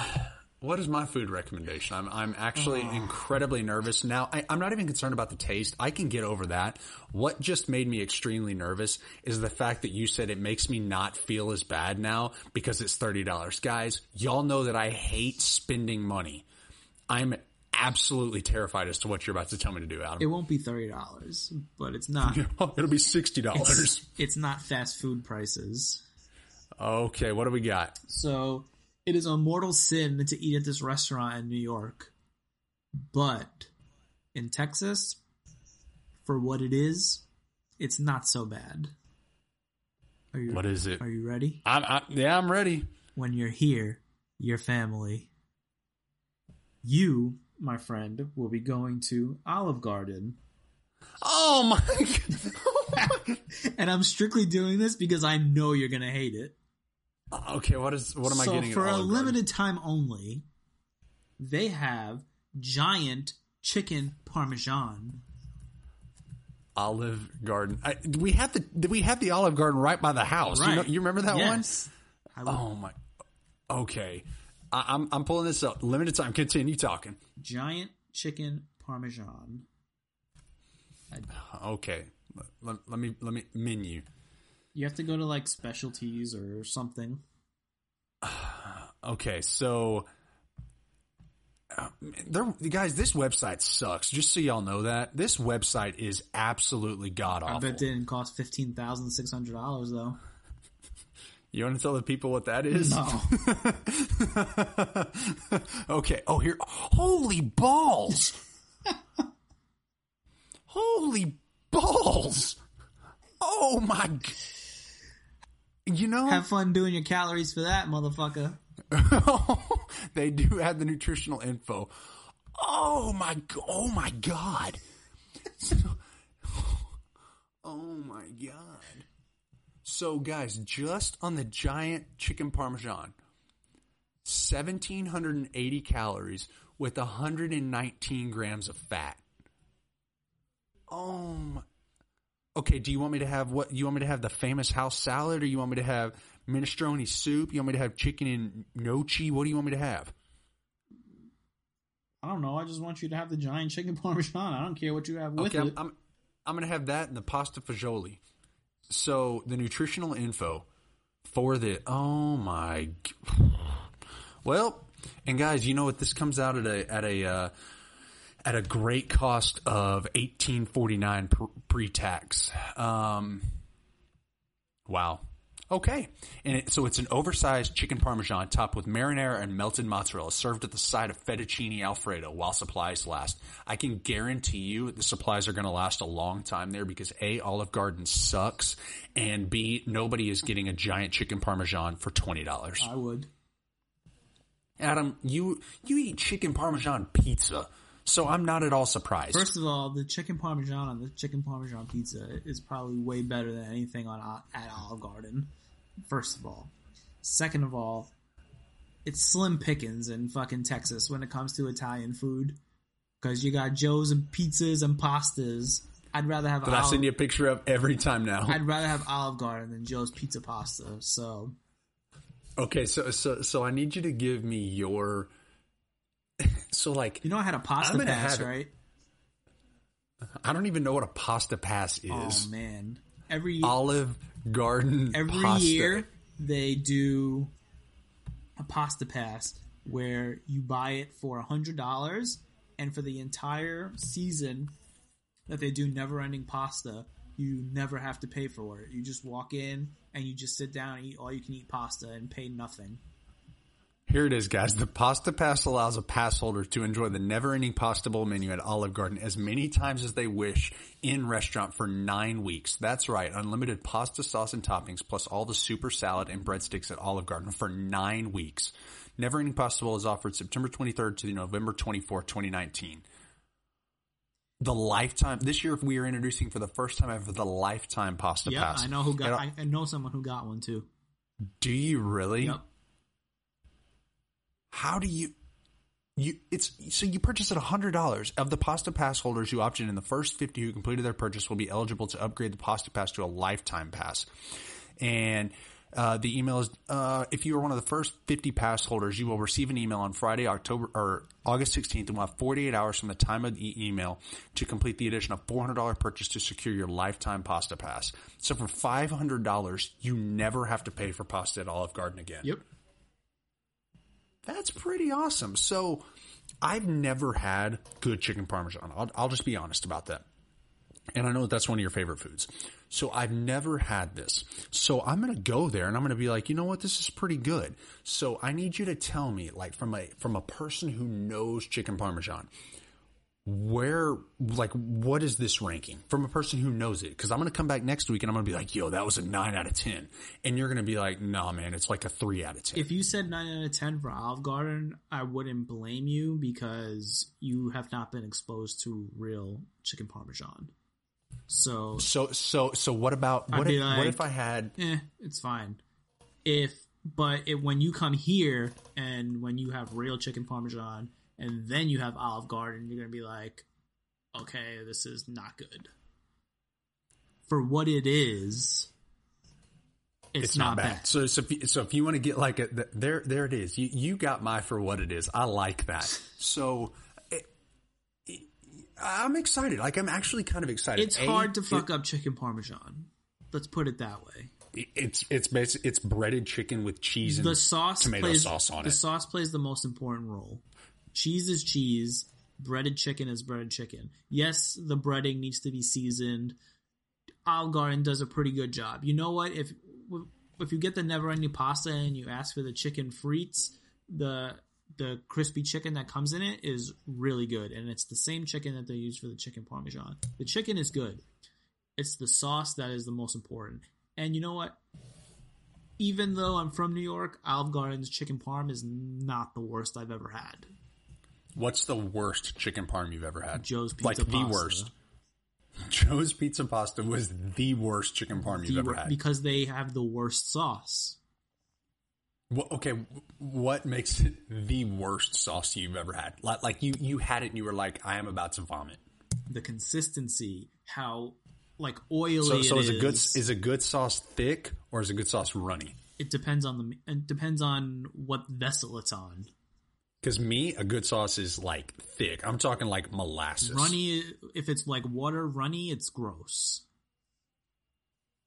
what is my food recommendation? I'm I'm actually oh. incredibly nervous now. I, I'm not even concerned about the taste. I can get over that. What just made me extremely nervous is the fact that you said it makes me not feel as bad now because it's thirty dollars. Guys, y'all know that I hate spending money. I'm absolutely terrified as to what you're about to tell me to do, Adam. It won't be thirty dollars, but it's not. (laughs) It'll be sixty dollars. It's, it's not fast food prices. Okay, what do we got? So it is a mortal sin to eat at this restaurant in New York. But in Texas, for what it is, it's not so bad. Are you What is it? are you ready? I'm, I, yeah, I'm ready. When you're here, your family. You, my friend, will be going to Olive Garden. Oh my! (laughs) God. (laughs) And I'm strictly doing this because I know you're gonna hate it. Okay, what is what am I so getting? at for a limited time only, they have giant chicken parmesan. Olive Garden. I, we have the we have the Olive Garden right by the house. You, know, you remember that yes. One? Oh my. Okay, I, I'm I'm pulling this up. Limited time. Continue talking. Giant chicken parmesan. Okay, let, let me let me menu. You have to go to like specialties or something. (sighs) Okay, so. Uh, there, guys, this website sucks. Just so y'all know that this website is absolutely god awful. I bet it didn't cost fifteen thousand six hundred dollars though. (laughs) You want to tell the people what that is? No. (laughs) okay. Oh, here. Holy balls! (laughs) Holy balls! Oh my! g- You know, Have fun doing your calories for that, motherfucker. (laughs) they do have the nutritional info. Oh my! Oh my god! oh my god! So, guys, just on the giant chicken parmesan, seventeen hundred and eighty calories with hundred and nineteen grams of fat. Oh my! Okay, do you want me to have what? You want me to have the famous house salad, or you want me to have minestrone soup? You want me to have chicken and gnocchi? What do you want me to have? I don't know. I just want you to have the giant chicken (laughs) parmesan. I don't care what you have with Okay, I'm, it. I'm I'm gonna have that and the pasta fagioli. So the nutritional info for the oh my, (sighs) well, and guys, you know what? This comes out at a at a uh, at a great cost of eighteen forty nine pre tax. Um, wow. Okay, and it, so it's an oversized chicken parmesan topped with marinara and melted mozzarella, served at the side of fettuccine alfredo while supplies last. I can guarantee you the supplies are going to last a long time there because a Olive Garden sucks, and b nobody is getting a giant chicken parmesan for twenty dollars. I would. Adam, you you eat chicken parmesan pizza, so I'm not at all surprised. First of all, the chicken parmesan on the chicken parmesan pizza is probably way better than anything on uh, at Olive Garden. First of all, second of all, it's slim pickings in fucking Texas when it comes to Italian food because you got Joe's and pizzas and pastas. I'd rather have that I Olive, send you a picture of every time now. I'd rather have Olive Garden than Joe's pizza pasta. So Okay, so so so I need you to give me your so like you know I had a pasta pass, right? I don't even know what a pasta pass oh, is. Oh man, every Olive Garden every pasta. year they do a pasta pass where you buy it for a hundred dollars And for the entire season that they do never ending pasta, you never have to pay for it. You just walk in and you just sit down and eat all you can eat pasta and pay nothing. Here it is, guys. The Pasta Pass allows a pass holder to enjoy the never-ending Pasta Bowl menu at Olive Garden as many times as they wish in restaurant for nine weeks. That's right, unlimited pasta sauce and toppings, plus all the super salad and breadsticks at Olive Garden for nine weeks. Never-ending Pasta Bowl is offered September 23rd to November 24th, 2019. The lifetime this year we are introducing for the first time ever the lifetime Pasta Yeah, Pass. I know who got. I, I know someone who got one too. do you really? Yep. How do you you it's so you purchase at hundred dollars. Of the pasta pass holders who option in the first fifty who completed their purchase will be eligible to upgrade the pasta pass to a lifetime pass. And uh, the email is uh, if you are one of the first 50 pass holders you will receive an email on friday october or august 16th and will have 48 hours from the time of the email to complete the addition of $400 purchase to secure your lifetime pasta pass. So for $500 you never have to pay for pasta at olive garden again. Yep. That's pretty awesome. So I've never had good chicken parmesan. I'll, I'll just be honest about that. And I know that that's one of your favorite foods. So I've never had this. So I'm going to go there and I'm going to be like, you know what? This is pretty good. So I need you to tell me, like from a, from a person who knows chicken parmesan, where, like, what is this ranking from a person who knows it? Cause I'm going to come back next week and I'm going to be like, yo, that was a nine out of 10. And you're going to be like, nah, man, it's like a three out of 10. If you said nine out of ten for Olive Garden, I wouldn't blame you because you have not been exposed to real chicken parmesan. So, So so so what about what if what if I had eh, it's fine. If but it, when you come here and when you have real chicken parmesan and then you have Olive Garden, you're gonna be like, okay, this is not good. For what it is, it's, not, bad. So so if you, so if you want to get like a th- there there it is. You you got my for what it is. I like that. So it, it- I'm excited. Like I'm actually kind of excited. It's A, hard to it- fuck up chicken parmesan. Let's put it that way. it's it's basi- it's breaded chicken with cheese and the sauce tomato plays, sauce on the it. The sauce plays the most important role. Cheese is cheese. Breaded chicken is breaded chicken. Yes, the breading needs to be seasoned. Olive Garden does a pretty good job. You know what? If if you get the never ending pasta and you ask for the chicken fritta, the the crispy chicken that comes in it is really good, and it's the same chicken that they use for the chicken parmesan. The chicken is good. It's the sauce that is the most important. And you know what? even though I'm from New York, Olive Garden's chicken parm is not the worst I've ever had. What's the worst chicken parm you've ever had? Joe's Pizza like the Pasta. worst. (laughs) Joe's Pizza Pasta was the worst chicken parm you've The ever had. because they have the worst sauce. Well, okay, what makes it the worst sauce you've ever had? Like, like you, you had it and you were like, I am about to vomit. The consistency, how like oily So, so it is a good is. is a good sauce thick or is a good sauce runny? it depends on the it depends on what vessel it's on. Because me, a good sauce is like thick. I'm talking like molasses. Runny, if it's like water runny, it's gross.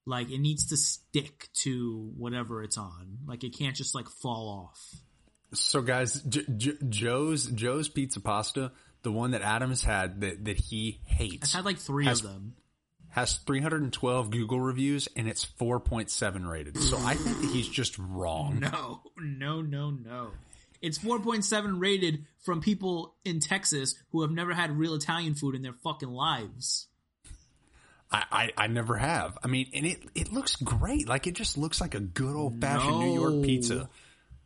Like it needs to stick to whatever it's on. Like it can't just like fall off. So, guys, J- J- Joe's Joe's Pizza Pasta, the one that Adam has had that that he hates, I've had like three Has- of them. has 312 Google reviews and it's 4.7 rated. So I think that he's just wrong. (laughs) No, no, no, no. It's 4.7 rated from people in Texas who have never had real Italian food in their fucking lives. I, I, I never have. I mean, and it, it looks great. Like it just looks like a good old fashioned New York pizza.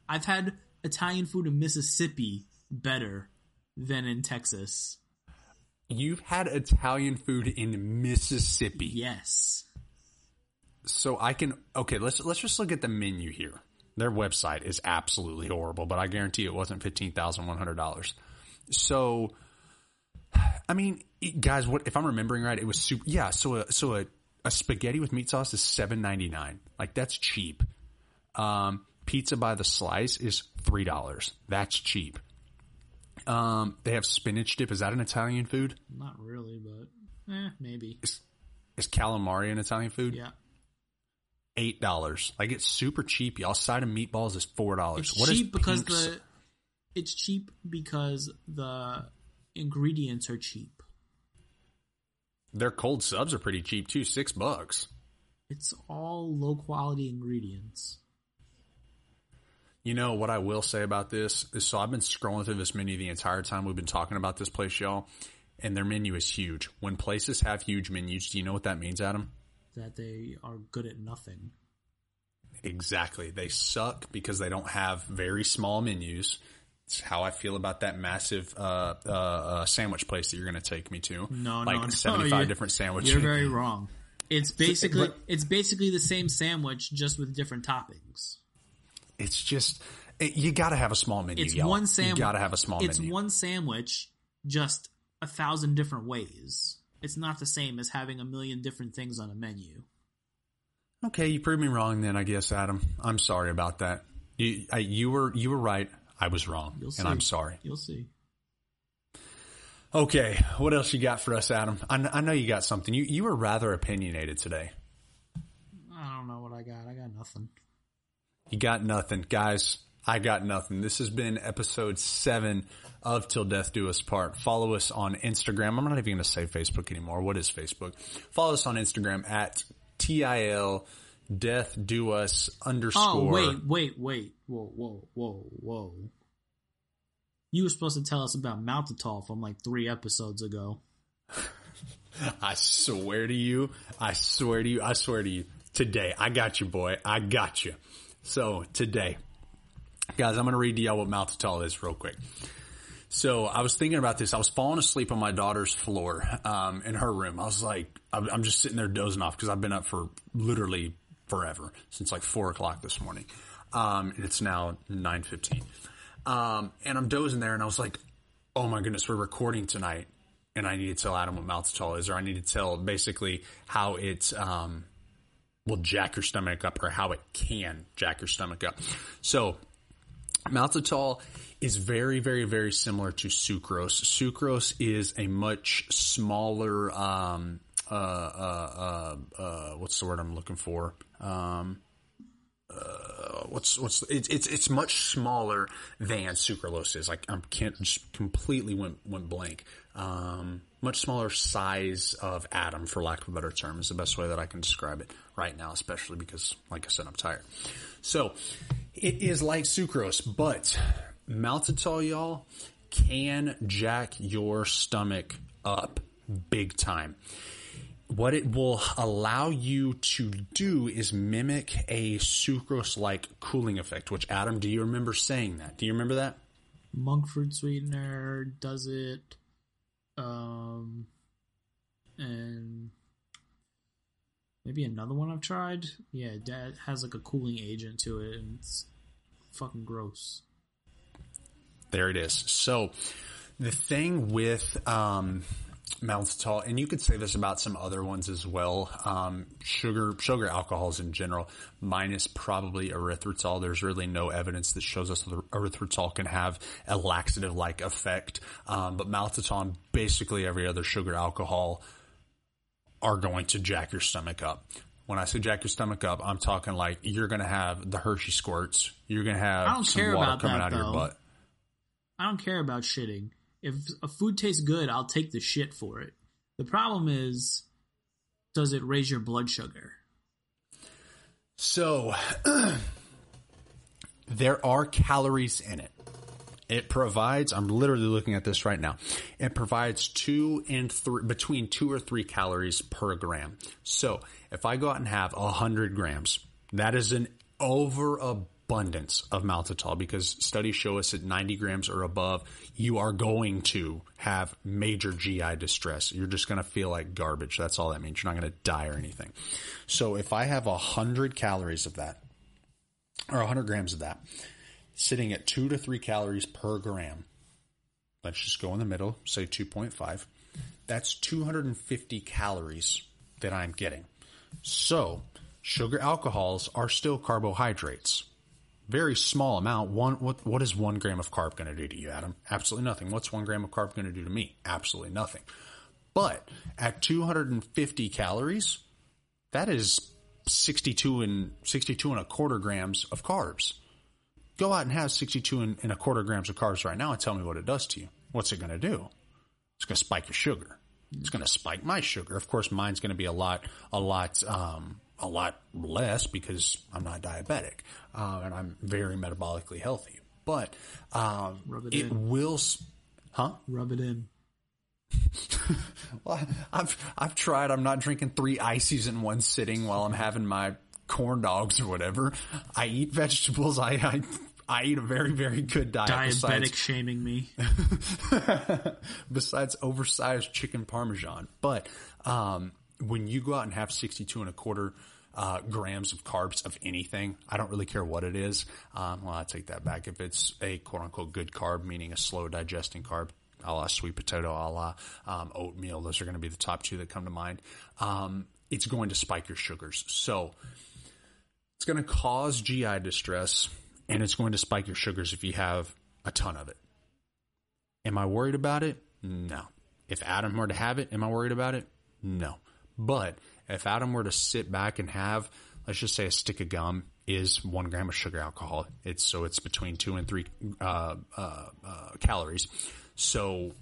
I've had Italian food in Mississippi better than in Texas. You've had Italian food in Mississippi. Yes. So I can okay, let's let's just look at the menu here. Their website is absolutely horrible, but I guarantee it wasn't fifteen thousand one hundred dollars. So, I mean, guys, what if I'm remembering right? It was super. Yeah, so a so a, a spaghetti with meat sauce is seven ninety nine. Like that's cheap. Um, pizza by the slice is three dollars. That's cheap. Um, they have spinach dip. Is that an Italian food? Not really, but eh, maybe. Is calamari an Italian food? Yeah. Eight dollars. Like it's super cheap. Y'all side of meatballs is four dollars. What is cheap because Pink's- the it's cheap because the ingredients are cheap. Their cold subs are pretty cheap too, six bucks. It's all low quality ingredients. You know what I will say about this is so I've been scrolling through this menu the entire time we've been talking about this place, y'all, and their menu is huge. When places have huge menus, do you know what that means, Adam? That they are good at nothing. Exactly. They suck because they don't have very small menus. It's how I feel about that massive uh, uh, uh, sandwich place that you're going to take me to. No, like no, no. 75 you're- different sandwiches. You're very wrong. It's basically but- it's basically the same sandwich just with different toppings. It's just it, you got to have a small menu. It's y'all. one sandwich. You got to have a small menu. It's menu. one sandwich, just a thousand different ways. It's not the same as having a million different things on a menu. Okay, you proved me wrong then, I guess, Adam. I'm sorry about that. You, I, you were you were right. I was wrong, You'll see. and I'm sorry. You'll see. Okay, what else you got for us, Adam? I, I know you got something. You you were rather opinionated today. I don't know what I got. I got nothing. You got nothing, guys. I got nothing. This has been episode seven of Till Death Do Us Part. Follow us on Instagram. I'm not even going to say Facebook anymore. What is Facebook? Follow us on Instagram at til death do us underscore. Oh wait, wait, wait! Whoa, whoa, whoa, whoa! You were supposed to tell us about Maltitol from like three episodes ago. (laughs) I swear to you, I swear to you, I swear to you, today, I got you, boy. I got you. So today, guys, I'm going to read to y'all what maltitol is real quick. So I was thinking about this. I was falling asleep on my daughter's floor, um, in her room. I was like, I'm just sitting there dozing off because I've been up for literally forever since like four o'clock this morning. Um, and it's now 915. Um, and I'm dozing there and I was like, oh my goodness, we're recording tonight and I need to tell Adam what maltitol is, or I need to tell basically how it's, um, will jack your stomach up or how it can jack your stomach up. So maltitol is very, very, very similar to sucrose. Sucrose is a much smaller, um, uh, uh, uh, uh, what's the word I'm looking for? Um, uh, what's what's it's it's it's much smaller than sucralose is. Like I can't completely went went blank. Um, much smaller size of atom, for lack of a better term, is the best way that I can describe it right now, especially because, like I said, I'm tired. So it is like sucrose, but maltitol, y'all, can jack your stomach up big time what it will allow you to do is mimic a sucrose like cooling effect, which Adam, do you remember saying that? Do you remember that? Monk fruit sweetener does it, um, and maybe another one I've tried. Yeah, that has like a cooling agent to it, and it's fucking gross. There it is. So the thing with um, maltitol, and you could say this about some other ones as well. Um, sugar, sugar alcohols in general, minus probably erythritol. There's really no evidence that shows us that erythritol can have a laxative-like effect. Um, but maltitol and basically every other sugar alcohol are going to jack your stomach up. When I say jack your stomach up, I'm talking like you're going to have the Hershey squirts. You're going to have I don't some care water about coming that, out of your though. butt. I don't care about shitting. If a food tastes good, I'll take the shit for it. The problem is, does it raise your blood sugar? So (clears throat) there are calories in it. It provides, I'm literally looking at this right now. It provides two and three, between two or three calories per gram. So if I go out and have a hundred grams, that is an overabundance of maltitol because studies show us at 90 grams or above, you are going to have major GI distress. You're just going to feel like garbage. That's all that means. You're not going to die or anything. So if I have a hundred calories of that, or 100 grams of that, sitting at two to three calories per gram. Let's just go in the middle, say 2.5. That's 250 calories that I'm getting. So, sugar alcohols are still carbohydrates. Very small amount. One, what, what is one gram of carb going to do to you, Adam? Absolutely nothing. What's one gram of carb going to do to me? Absolutely nothing. But at 250 calories, that is 62 and 62 and a quarter grams of carbs. Go out and have 62 and, and a quarter grams of carbs right now and tell me what it does to you. What's it going to do? It's going to spike your sugar. It's going to spike my sugar. Of course, mine's going to be a lot, a lot, um, a lot less because I'm not diabetic uh, and I'm very metabolically healthy. But um, Rub it it will, huh? Rub it in. (laughs) Well, I've I've tried. I'm not drinking three ices in one sitting while I'm having my corn dogs or whatever. I eat vegetables. I I, I eat a very very good diet. Diabetic Besides, shaming me. (laughs) besides oversized chicken parmesan. But um, when you go out and have 62 and a quarter uh, grams of carbs of anything, I don't really care what it is. Um, well, I take that back. If it's a quote unquote good carb, meaning a slow digesting carb, a la sweet potato, a la um, oatmeal, those are going to be the top two that come to mind. Um, it's going to spike your sugars. So it's going to cause GI distress and it's going to spike your sugars if you have a ton of it. Am I worried about it? No. If Adam were to have it, am I worried about it? No. But if Adam were to sit back and have, let's just say a stick of gum is one gram of sugar alcohol. It's so it's between two and three uh, uh, uh, calories. So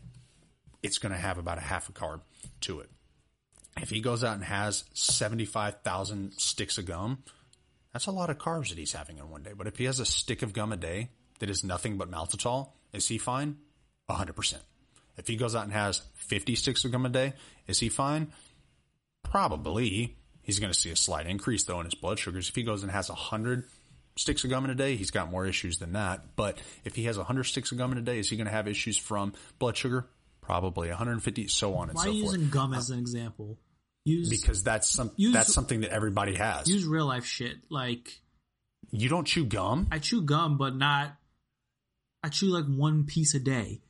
it's going to have about a half a carb to it. If he goes out and has 75,000 sticks of gum, that's a lot of carbs that he's having in one day. But if he has a stick of gum a day that is nothing but maltitol, is he fine? 100%. If he goes out and has 50 sticks of gum a day, is he fine? Probably. He's going to see a slight increase though in his blood sugars. If he goes and has a 100 sticks of gum in a day, he's got more issues than that. But if he has 100 sticks of gum in a day, is he going to have issues from blood sugar? Probably 150, so on and Why so are you forth. using gum as uh, an example? Use Because that's some Use- that's something that everybody has. use real life shit. Like you don't chew gum? I chew gum, but not. I chew like one piece a day.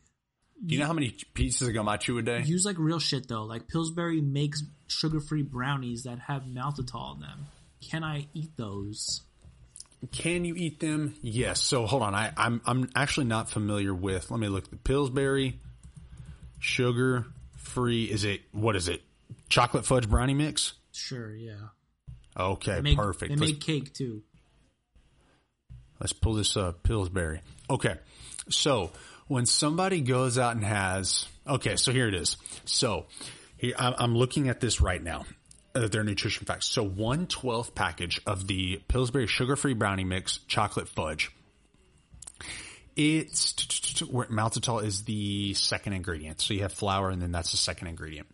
Do you know how many pieces of gum I chew a day? Use like real shit though. Like Pillsbury makes sugar free brownies that have maltitol in them. Can I eat those? Can you eat them? Yes. So hold on. I, I'm I'm actually not familiar with. Let me look. The Pillsbury sugar free. Is it what is it? Chocolate fudge brownie mix. Sure, yeah. Okay, They make, perfect. They Let's, make cake too. let's pull this up. Pillsbury. Okay. So when somebody goes out and has, okay, so here it is. So here, I'm looking at this right now. Uh, their nutrition facts. So one twelfth package of the Pillsbury sugar free brownie mix chocolate fudge. It's maltitol is the second ingredient. So you have flour and then that's the second ingredient.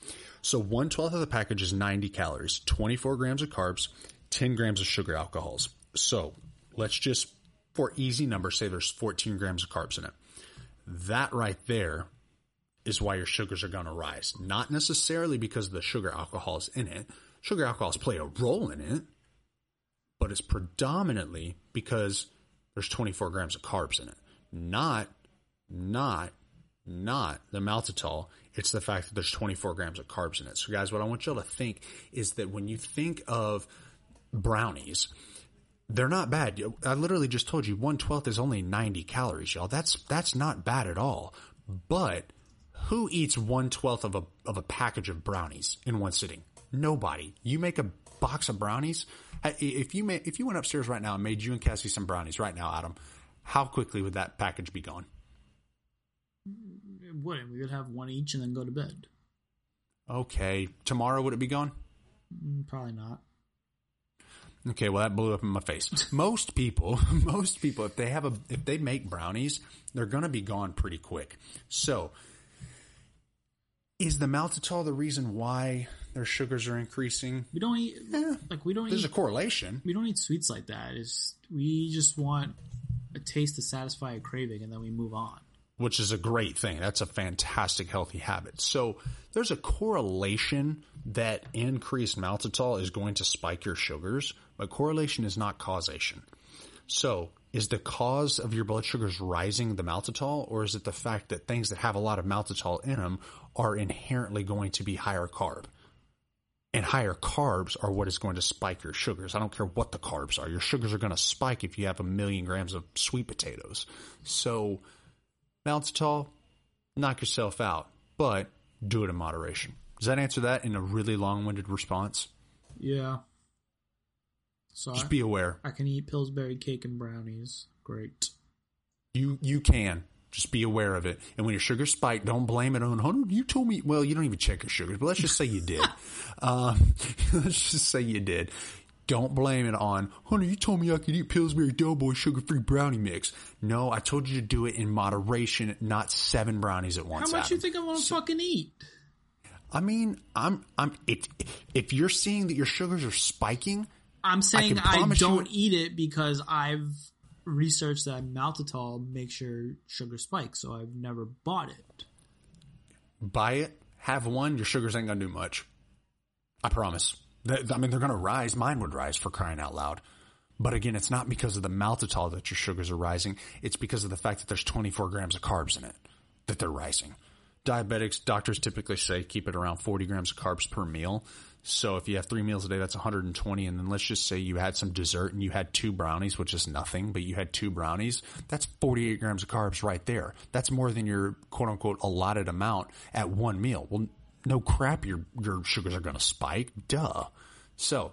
So one twelfth of the package is 90 calories, 24 grams of carbs, 10 grams of sugar alcohols. So let's just, for easy numbers, say there's 14 grams of carbs in it. That right there is why your sugars are going to rise. Not necessarily because the sugar alcohols in it. Sugar alcohols play a role in it, but it's predominantly because there's 24 grams of carbs in it. Not, not, not the maltitol. It's the fact that there's 24 grams of carbs in it. So guys, what I want y'all to think is that when you think of brownies, they're not bad. I literally just told you one twelfth is only 90 calories, y'all. That's, that's not bad at all. But who eats one twelfth of a, of a package of brownies in one sitting? Nobody. You make a box of brownies. If you made, if you went upstairs right now and made you and Cassie some brownies right now, Adam, how quickly would that package be gone? It wouldn't. We would have one each and then go to bed. Okay. Tomorrow would it be gone? Mm, Probably not. Okay, well that blew up in my face. (laughs) Most people, (laughs) most people, if they have a, if they make brownies, they're gonna be gone pretty quick. So, is the maltitol the reason why their sugars are increasing? We don't eat Eh, like we don't there's a correlation. we don't eat sweets like that. It's we just want a taste to satisfy a craving and then we move on. Which is a great thing. That's a fantastic healthy habit. So there's a correlation that increased maltitol is going to spike your sugars, but correlation is not causation. So is the cause of your blood sugars rising the maltitol, or is it the fact that things that have a lot of maltitol in them are inherently going to be higher carb? And higher carbs are what is going to spike your sugars. I don't care what the carbs are. Your sugars are going to spike if you have a million grams of sweet potatoes. So, maltitol, knock yourself out, but do it in moderation. Does that answer that in a really long-winded response? Yeah. So Just I, be aware. I can eat Pillsbury cake and brownies. Great. You you can. Just be aware of it. And when your sugar spike, don't blame it on, Hunter, you told me, well, you don't even check your sugars, but let's just say you did. um, (laughs) (laughs) let's just say you did. Don't blame it on, Hunter, you told me I could eat Pillsbury Doughboy sugar-free brownie mix. No, I told you to do it in moderation, not seven brownies at once. How much Adam. you think I'm gonna fucking eat? I mean, I'm, I'm, if, if you're seeing that your sugars are spiking, I'm saying can I, don't eat it because I've researched that maltitol makes your sugar spike, so I've never bought it. buy it, have one, your sugars ain't gonna do much. I promise. I mean, they're gonna rise. Mine would rise for crying out loud. But again, it's not because of the maltitol that your sugars are rising. It's because of the fact that there's 24 grams of carbs in it that they're rising. Diabetics, doctors typically say keep it around 40 grams of carbs per meal. So if you have three meals a day, that's 120. And then let's just say you had some dessert and you had two brownies, which is nothing, but you had two brownies. That's 48 grams of carbs right there. That's more than your quote unquote allotted amount at one meal. Well, no crap, your, your sugars are going to spike. Duh. So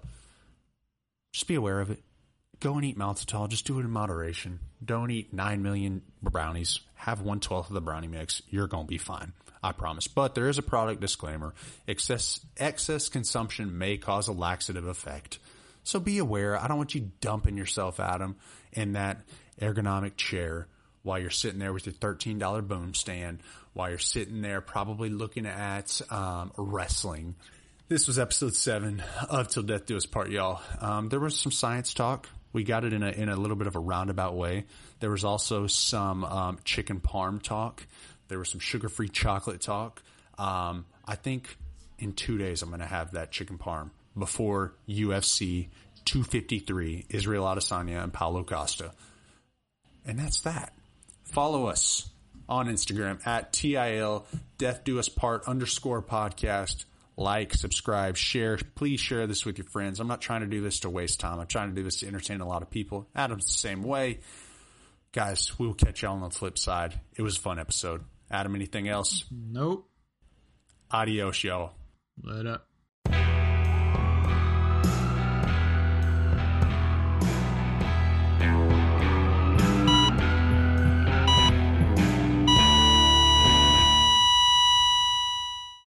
just be aware of it. Go and eat maltitol. Just do it in moderation. Don't eat 9 million brownies. Have one twelfth of the brownie mix. You're going to be fine. I promise. But there is a product disclaimer. Excess, excess consumption may cause a laxative effect. So be aware. I don't want you dumping yourself, Adam, in that ergonomic chair while you're sitting there with your $13 boom stand, while you're sitting there probably looking at um, wrestling. This was episode seven of Till Death Do Us Part, y'all. Um, there was some science talk. We got it in a in a little bit of a roundabout way. There was also some um, chicken parm talk. There was some sugar free chocolate talk. Um, I think in two days I'm going to have that chicken parm before UFC 253 Israel Adesanya and Paulo Costa. And that's that. Follow us on Instagram at TIL Death Do Us Part underscore podcast. Like, subscribe, share. Please share this with your friends. I'm not trying to do this to waste time. I'm trying to do this to entertain a lot of people. Adam's the same way. Guys, we will catch y'all on the flip side. It was a fun episode. Adam, anything else? Nope. Adios, y'all. Let up.